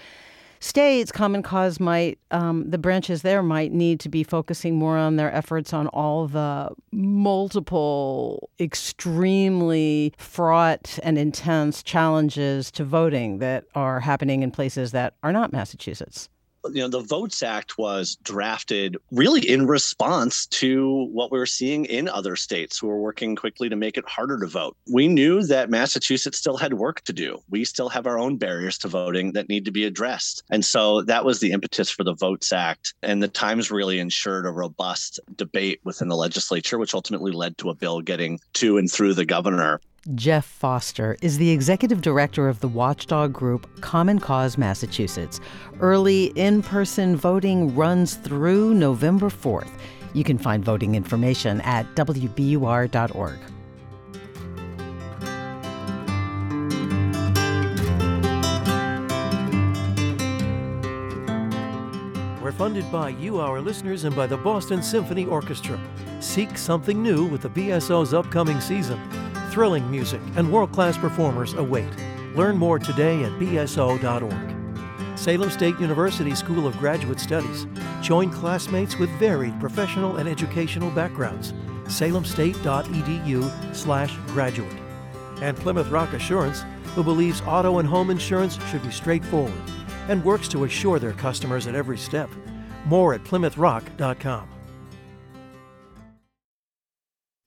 states, Common Cause might, um, the branches there might need to be focusing more on their efforts on all the multiple, extremely fraught and intense challenges to voting that are happening in places that are not Massachusetts you know, the Votes Act was drafted really in response to what we were seeing in other states who were working quickly to make it harder to vote. We knew that Massachusetts still had work to do. We still have our own barriers to voting that need to be addressed. And so that was the impetus for the Votes Act. And the Times really ensured a robust debate within the legislature, which ultimately led to a bill getting to and through the governor. Geoff Foster is the executive director of the watchdog group Common Cause Massachusetts. Early in person voting runs through November 4th. You can find voting information at WBUR.org. We're funded by you, our listeners, and by the Boston Symphony Orchestra. Seek something new with the BSO's upcoming season thrilling music, and world class performers await. Learn more today at bso.org. Salem State University School of Graduate Studies. Join classmates with varied professional and educational backgrounds. salemstate.edu/slash graduate. And Plymouth Rock Assurance, who believes auto and home insurance should be straightforward and works to assure their customers at every step. More at plymouthrock.com.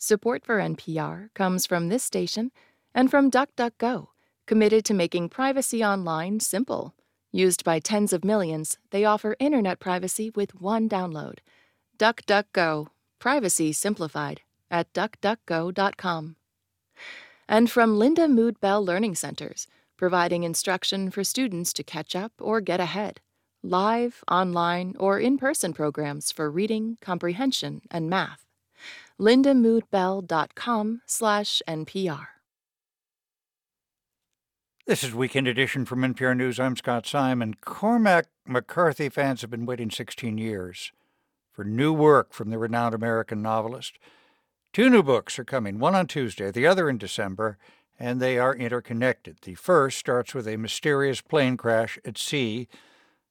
Support for NPR comes from this station and from DuckDuckGo, committed to making privacy online simple. Used by tens of millions, they offer internet privacy with one download. DuckDuckGo, privacy simplified at duckduckgo.com. And from Lindamood-Bell Learning Centers, providing instruction for students to catch up or get ahead. Live, online, or in person programs for reading, comprehension, and math lindamoodbell.com slash NPR. This is Weekend Edition from NPR News. I'm Scott Simon. Cormac McCarthy fans have been waiting 16 years for new work from the renowned American novelist. Two new books are coming, one on Tuesday, the other in December, and they are interconnected. The first starts with a mysterious plane crash at sea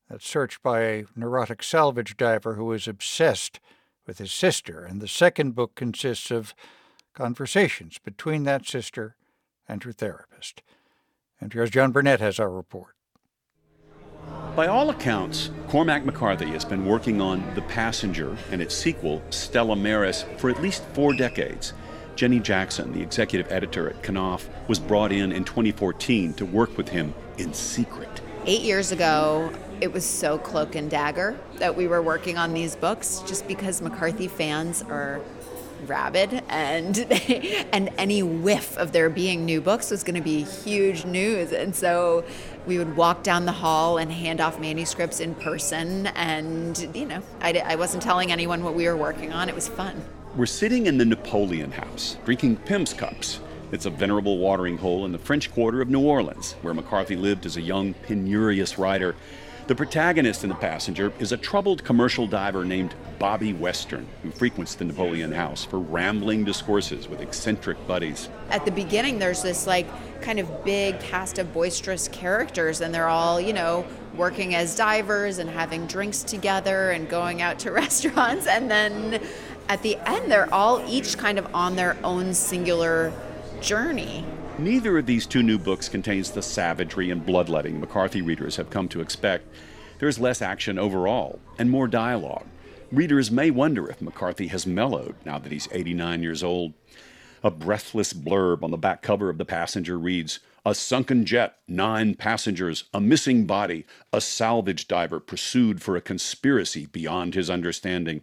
that's searched by a neurotic salvage diver who is obsessed with his sister, and the second book consists of conversations between that sister and her therapist. NPR's John Burnett has our report. By all accounts, Cormac McCarthy has been working on The Passenger and its sequel, Stella Maris, for at least four decades. Jenny Jackson, the executive editor at Knopf, was brought in in 2014 to work with him in secret. Eight years ago, it was so cloak and dagger that we were working on these books just because McCarthy fans are rabid and and any whiff of there being new books was going to be huge news. And so we would walk down the hall and hand off manuscripts in person and you know I, I wasn't telling anyone what we were working on. It was fun. We're sitting in the napoleon house drinking pimm's cups. It's a venerable watering hole in the french quarter of new orleans where mccarthy lived as a young penurious writer the protagonist in The Passenger is a troubled commercial diver named Bobby Western, who frequents the Napoleon House for rambling discourses with eccentric buddies. At the beginning, there's this like kind of big cast of boisterous characters, and they're all, you know, working as divers and having drinks together and going out to restaurants. And then at the end, they're all each kind of on their own singular journey. Neither of these two new books contains the savagery and bloodletting McCarthy readers have come to expect. There's less action overall and more dialogue. Readers may wonder if McCarthy has mellowed now that he's 89 years old. A breathless blurb on the back cover of The Passenger reads A sunken jet, nine passengers, a missing body, a salvage diver pursued for a conspiracy beyond his understanding.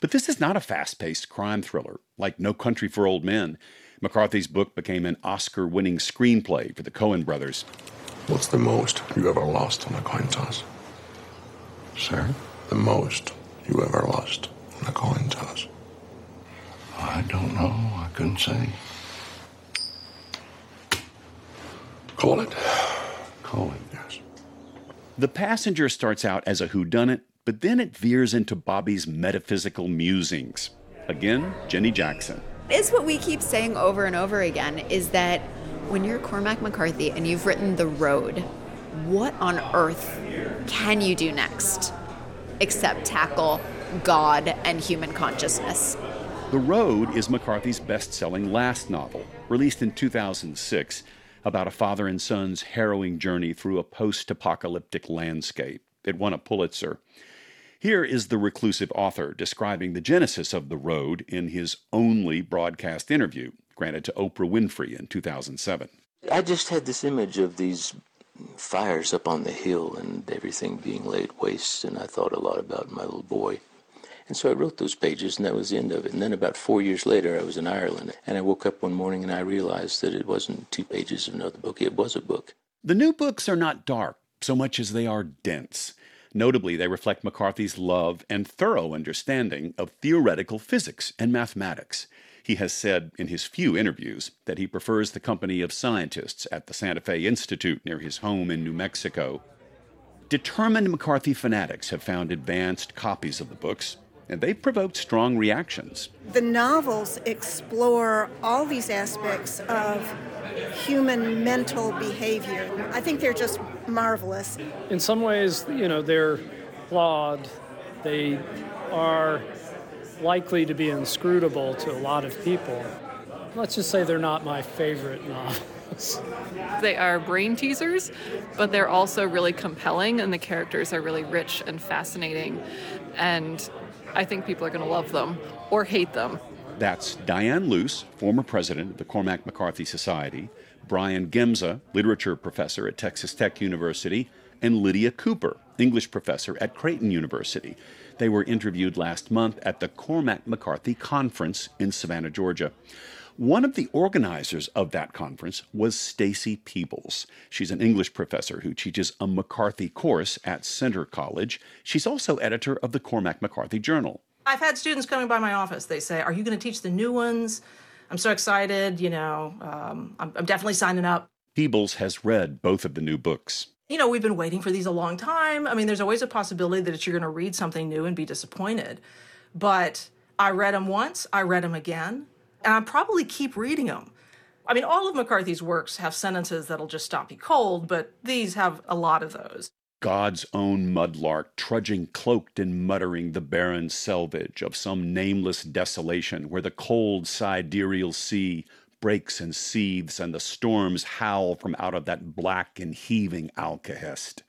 But this is not a fast paced crime thriller like No Country for Old Men. McCarthy's book became an Oscar winning screenplay for the Coen brothers. What's the most you ever lost on a coin toss? Sir? The most you ever lost on a coin toss? I don't know. I couldn't say. Call it. Call it. Yes. The Passenger starts out as a whodunit, but then it veers into Bobby's metaphysical musings. Again, Jenny Jackson. It's what we keep saying over and over again is that when you're Cormac McCarthy and you've written The Road, what on earth can you do next except tackle God and human consciousness? The Road is McCarthy's best selling last novel, released in 2006, about a father and son's harrowing journey through a post apocalyptic landscape. It won a Pulitzer. Here is the reclusive author describing the genesis of The Road in his only broadcast interview, granted to Oprah Winfrey in 2007. I just had this image of these fires up on the hill and everything being laid waste, and I thought a lot about my little boy. And so I wrote those pages, and that was the end of it. And then about four years later, I was in Ireland, and I woke up one morning and I realized that it wasn't two pages of another book, it was a book. The new books are not dark so much as they are dense. Notably, they reflect McCarthy's love and thorough understanding of theoretical physics and mathematics. He has said in his few interviews that he prefers the company of scientists at the Santa Fe Institute near his home in New Mexico. Determined McCarthy fanatics have found advanced copies of the books, and they've provoked strong reactions. The novels explore all these aspects of human mental behavior. I think they're just marvelous. In some ways, you know, they're flawed. They are likely to be inscrutable to a lot of people. Let's just say they're not my favorite novels. They are brain teasers, but they're also really compelling, and the characters are really rich and fascinating. And I think people are going to love them or hate them. That's Dianne Luce, former president of the Cormac McCarthy Society, Bryan Giemza, literature professor at Texas Tech University, and Lydia Cooper, English professor at Creighton University. They were interviewed last month at the Cormac McCarthy Conference in Savannah, Georgia. One of the organizers of that conference was Stacey Peebles. She's an English professor who teaches a McCarthy course at Centre College. She's also editor of the Cormac McCarthy Journal. I've had students coming by my office. They say, Are you going to teach the new ones? I'm so excited. You know, um, I'm, I'm definitely signing up. Peebles has read both of the new books. You know, we've been waiting for these a long time. I mean, there's always a possibility that you're going to read something new and be disappointed. But I read them once, I read them again, and I probably keep reading them. I mean, all of McCarthy's works have sentences that'll just stop you cold, but these have a lot of those. God's own mudlark trudging cloaked and muttering the barren selvage of some nameless desolation where the cold sidereal sea breaks and seethes and the storms howl from out of that black and heaving Alcahest.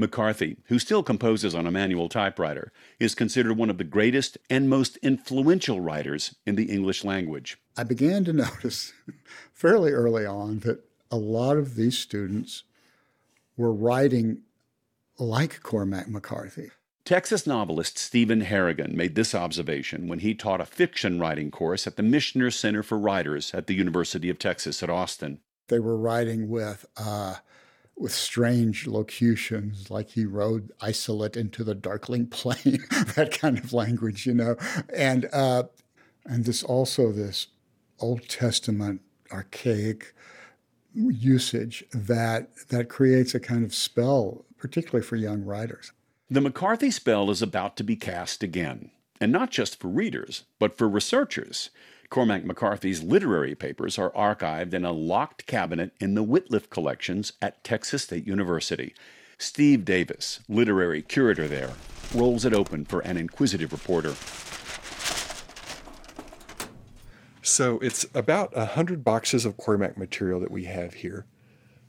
McCarthy, who still composes on a manual typewriter, is considered one of the greatest and most influential writers in the English language. I began to notice fairly early on that a lot of these students were writing like Cormac McCarthy. Texas novelist Stephen Harrigan made this observation when he taught a fiction writing course at the Michener Center for Writers at the University of Texas at Austin. They were writing with uh, with strange locutions, like he rode isolate into the darkling plain, that kind of language, you know, and uh, and this also this Old Testament archaic usage that that creates a kind of spell, particularly for young writers. The McCarthy spell is about to be cast again, and not just for readers, but for researchers. Cormac McCarthy's literary papers are archived in a locked cabinet in the Wittliff collections at Texas State University. Steve Davis, literary curator there, rolls it open for an inquisitive reporter. So it's about 100 boxes of Cormac material that we have here.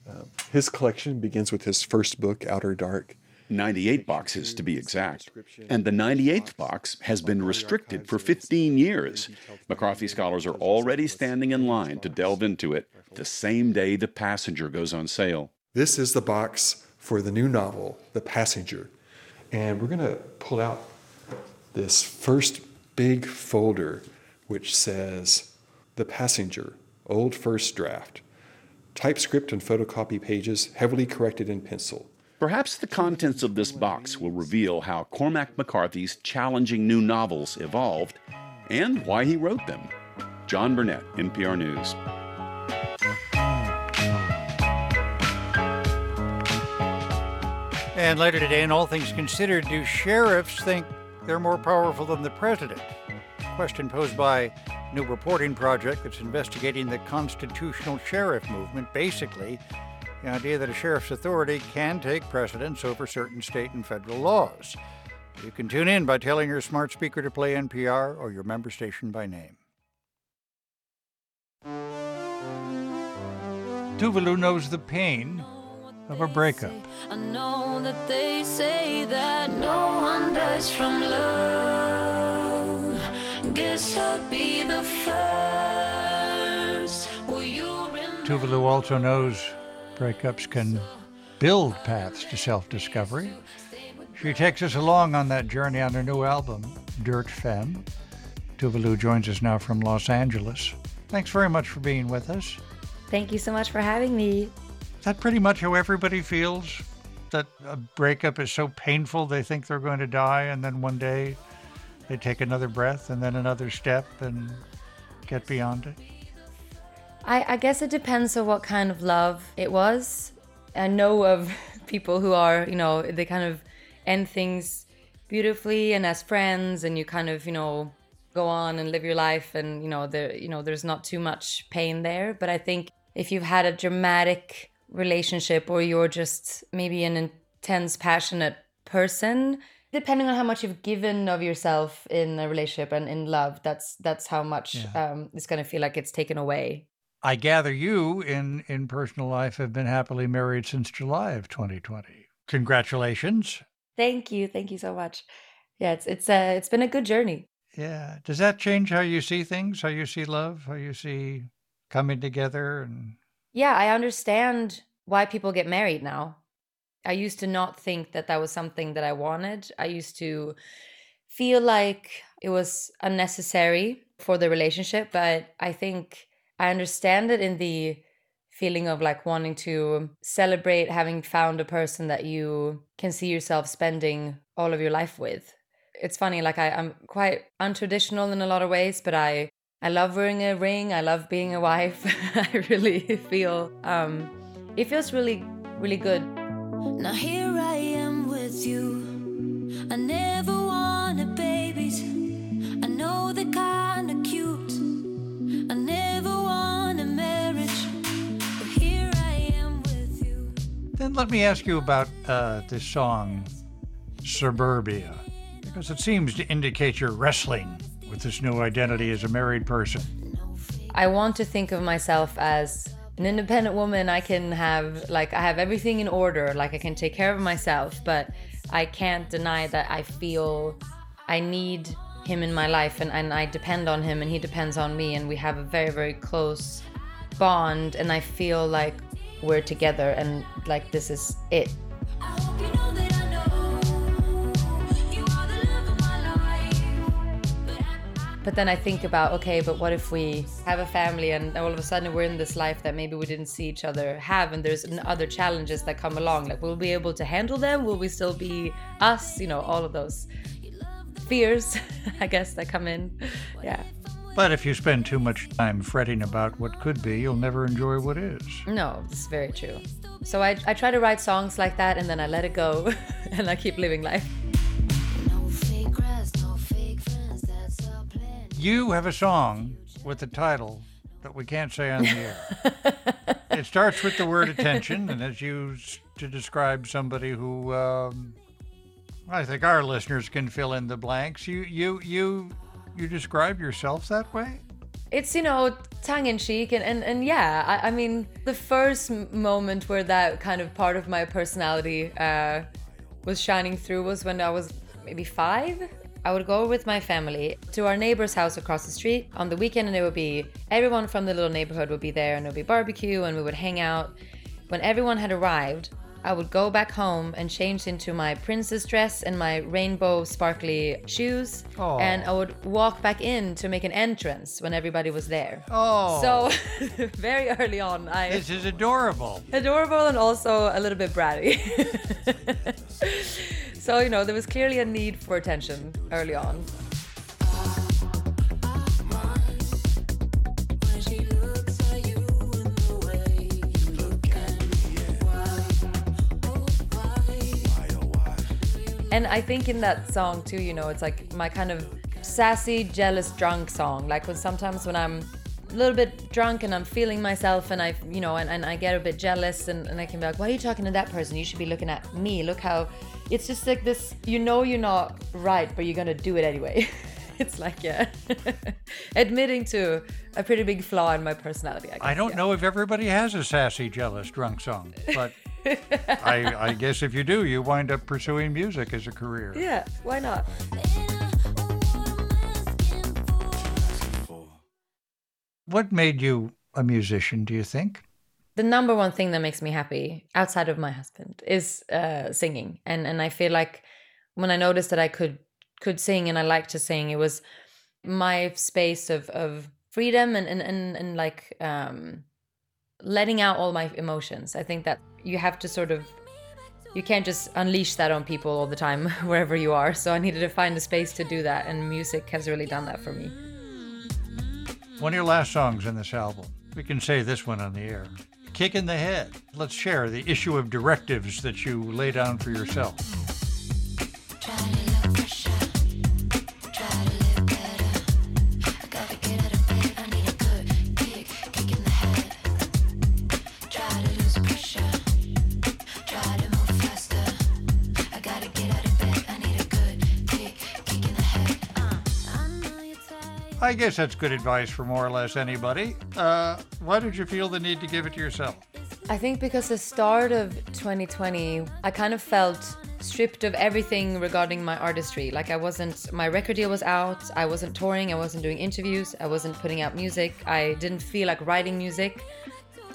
Uh, his collection begins with his first book, Outer Dark. 98 boxes to be exact. And the 98th box has been restricted for 15 years. McCarthy scholars are already standing in line to delve into it the same day The Passenger goes on sale. This is the box for the new novel, The Passenger. And we're going to pull out this first big folder, which says The Passenger, Old First Draft. Typescript and photocopy pages heavily corrected in pencil. Perhaps the contents of this box will reveal how Cormac McCarthy's challenging new novels evolved and why he wrote them. John Burnett, NPR News. And later today, in All Things Considered, do sheriffs think they're more powerful than the president? Question posed by new reporting project that's investigating the constitutional sheriff movement. Basically, the idea that a sheriff's authority can take precedence over certain state and federal laws. You can tune in by telling your smart speaker to play NPR or your member station by name. Tove Lo knows the pain of a breakup. I know that they say that no one dies from love. Guess I'll be the first. Will you Tove Lo also knows breakups can build paths to self discovery. She takes us along on that journey on her new album, Dirt Femme. Tove Lo joins us now from Los Angeles. Thanks very much for being with us. Thank you so much for having me. Is that pretty much how everybody feels? That a breakup is so painful they think they're going to die, and then one day they take another breath and then another step and get beyond it? I, I guess it depends on what kind of love it was. I know of people who are, you know, they kind of end things beautifully and as friends, and you kind of, you know, go on and live your life, and you know, there, you know, there's not too much pain there. But I think if you've had a dramatic relationship or you're just maybe an intense, passionate person, depending on how much you've given of yourself in a relationship and in love, that's that's how much Yeah. um, it's going to feel like it's taken away. I gather you, in, in personal life, have been happily married since July of 2020. Congratulations. Thank you, thank you so much. Yeah, it's it's uh, it's been a good journey. Yeah. Does that change how you see things, how you see love, how you see coming together? And Yeah, I understand why people get married now. I used to not think that that was something that I wanted. I used to feel like it was unnecessary for the relationship, but I think I understand it in the feeling of like wanting to celebrate having found a person that you can see yourself spending all of your life with. It's funny, like I, I'm quite untraditional in a lot of ways, but I I love wearing a ring. I love being a wife. I really feel um, it feels really really good. Now here I am with you. I never let me ask you about uh, this song, Suburbia, because it seems to indicate you're wrestling with this new identity as a married person. I want to think of myself as an independent woman. I can have like I have everything in order. Like I can take care of myself, but I can't deny that I feel I need him in my life and, and I depend on him and he depends on me and we have a very, very close bond and I feel like we're together and like this is it. But then I think about, okay, but what if we have a family and all of a sudden we're in this life that maybe we didn't see each other have, and there's other challenges that come along? Like, will we be able to handle them? Will we still be us? You know, all of those fears, I guess, that come in. Yeah. But if you spend too much time fretting about what could be, you'll never enjoy what is. No, it's very true. So I, I try to write songs like that and then I let it go and I keep living life. You have a song with the title that we can't say on the air. it starts with the word attention and is used to describe somebody who um, I think our listeners can fill in the blanks. You you you you describe yourself that way? It's, you know, tongue in cheek. And, and, and yeah, I, I mean, the first moment where that kind of part of my personality uh, was shining through was when I was maybe five. I would go with my family to our neighbor's house across the street on the weekend, and it would be everyone from the little neighborhood would be there, and it would be barbecue, and we would hang out. When everyone had arrived, I would go back home and change into my princess dress and my rainbow sparkly shoes. Aw. And I would walk back in to make an entrance when everybody was there. Oh. So very early on, I. This is adorable. Adorable and also a little bit bratty. so, you know, there was clearly a need for attention early on. And I think in that song too, you know, it's like my kind of sassy, jealous, drunk song. Like when sometimes when I'm a little bit drunk and I'm feeling myself and I, you know, and, and I get a bit jealous and, and I can be like, why are you talking to that person? You should be looking at me. Look how it's just like this, you know, you're not right, but you're gonna do it anyway. it's like, yeah, admitting to a pretty big flaw in my personality. I, guess, I don't yeah. know if everybody has a sassy, jealous, drunk song, but I, I guess if you do, you wind up pursuing music as a career. Yeah, why not? What made you a musician, do you think? the number one thing that makes me happy outside of my husband is uh, singing and and i feel like when i noticed that i could could sing and i liked to sing it was my space of of freedom and and and, and like um letting out all my emotions i think that you have to sort of you can't just unleash that on people all the time wherever you are so i needed to find a space to do that and music has really done that for me One of your last songs in this album, we can say this one on the air Kick in the Head. Let's share the issue of directives that you lay down for yourself. I guess that's good advice for more or less anybody. Uh, why did you feel the need to give it to yourself? I think because the start of 2020, I kind of felt stripped of everything regarding my artistry. Like I wasn't, my record deal was out, I wasn't touring, I wasn't doing interviews, I wasn't putting out music, I didn't feel like writing music.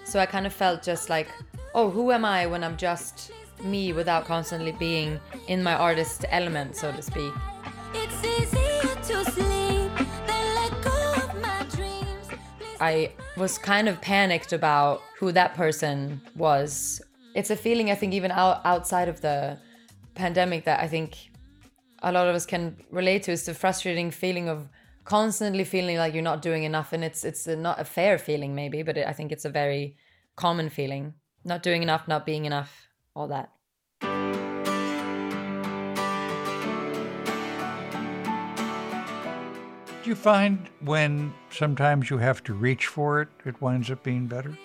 So I kind of felt just like, oh, who am I when I'm just me without constantly being in my artist element, so to speak. I was kind of panicked about who that person was. It's a feeling I think even out, outside of the pandemic that I think a lot of us can relate to. Is the frustrating feeling of constantly feeling like you're not doing enough and it's it's a, not a fair feeling maybe but it, I think it's a very common feeling. Not doing enough not being enough all that you find when sometimes you have to reach for it, it winds up being better?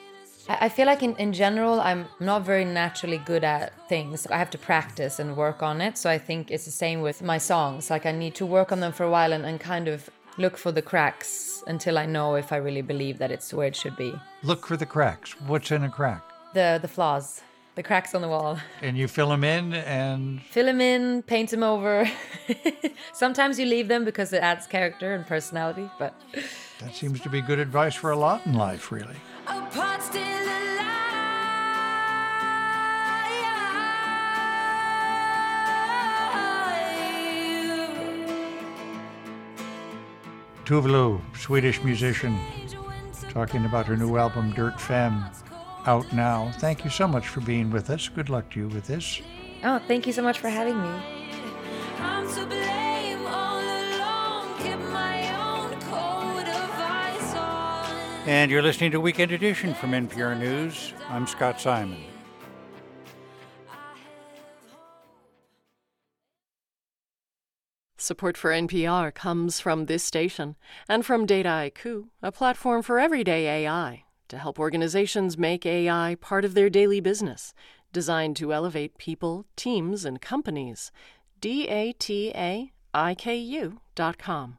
I feel like in, in general, I'm not very naturally good at things. I have to practice and work on it. So I think it's the same with my songs. Like I need to work on them for a while and, and kind of look for the cracks until I know if I really believe that it's where it should be. Look for the cracks. What's in a crack? The the flaws, the cracks on the wall. And you fill them in and Fill them in, paint them over. Sometimes you leave them because it adds character and personality, but that seems to be good advice for a lot in life, really. A part still alive. Tove Lo, Swedish musician, talking about her new album, Dirt Femme, out now. Thank you so much for being with us. Good luck to you with this. oh, thank you so much for having me. I'm to blame all along. Kept my own code of on. And you're listening to Weekend Edition from NPR News. I'm Scott Simon. Support for NPR comes from this station and from Dataiku, a platform for everyday AI to help organizations make AI part of their daily business, designed to elevate people, teams, and companies. D-A-T-A-I-K-U dot com.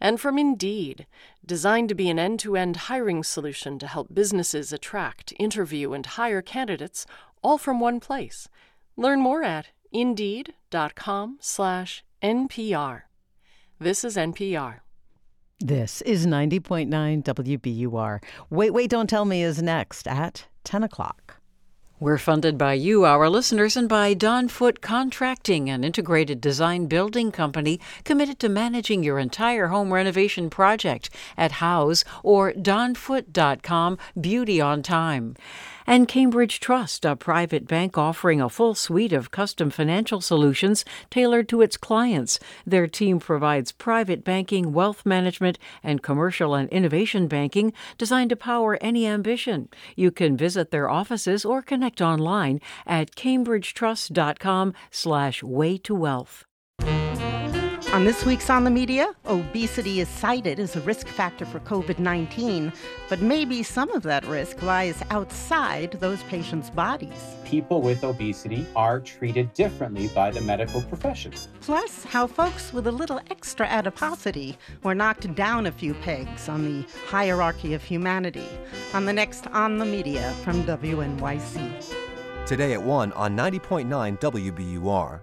And from Indeed, designed to be an end-to-end hiring solution to help businesses attract, interview, and hire candidates all from one place. Learn more at indeed.com slash NPR. This is NPR. This is 90.9 WBUR. Wait, Wait, Don't Tell Me is next at 10 o'clock. We're funded by you, our listeners, and by Don Foot Contracting, an integrated design building company committed to managing your entire home renovation project at House or donfoot.com Beauty on Time. And Cambridge Trust, a private bank offering a full suite of custom financial solutions tailored to its clients. Their team provides private banking, wealth management, and commercial and innovation banking designed to power any ambition. You can visit their offices or connect online at cambridgetrust.com slash way to wealth. On this week's On the Media, obesity is cited as a risk factor for COVID 19, but maybe some of that risk lies outside those patients' bodies. People with obesity are treated differently by the medical profession. Plus, how folks with a little extra adiposity were knocked down a few pegs on the hierarchy of humanity. On the next On the Media from WNYC. Today at 1 on 90.9 WBUR.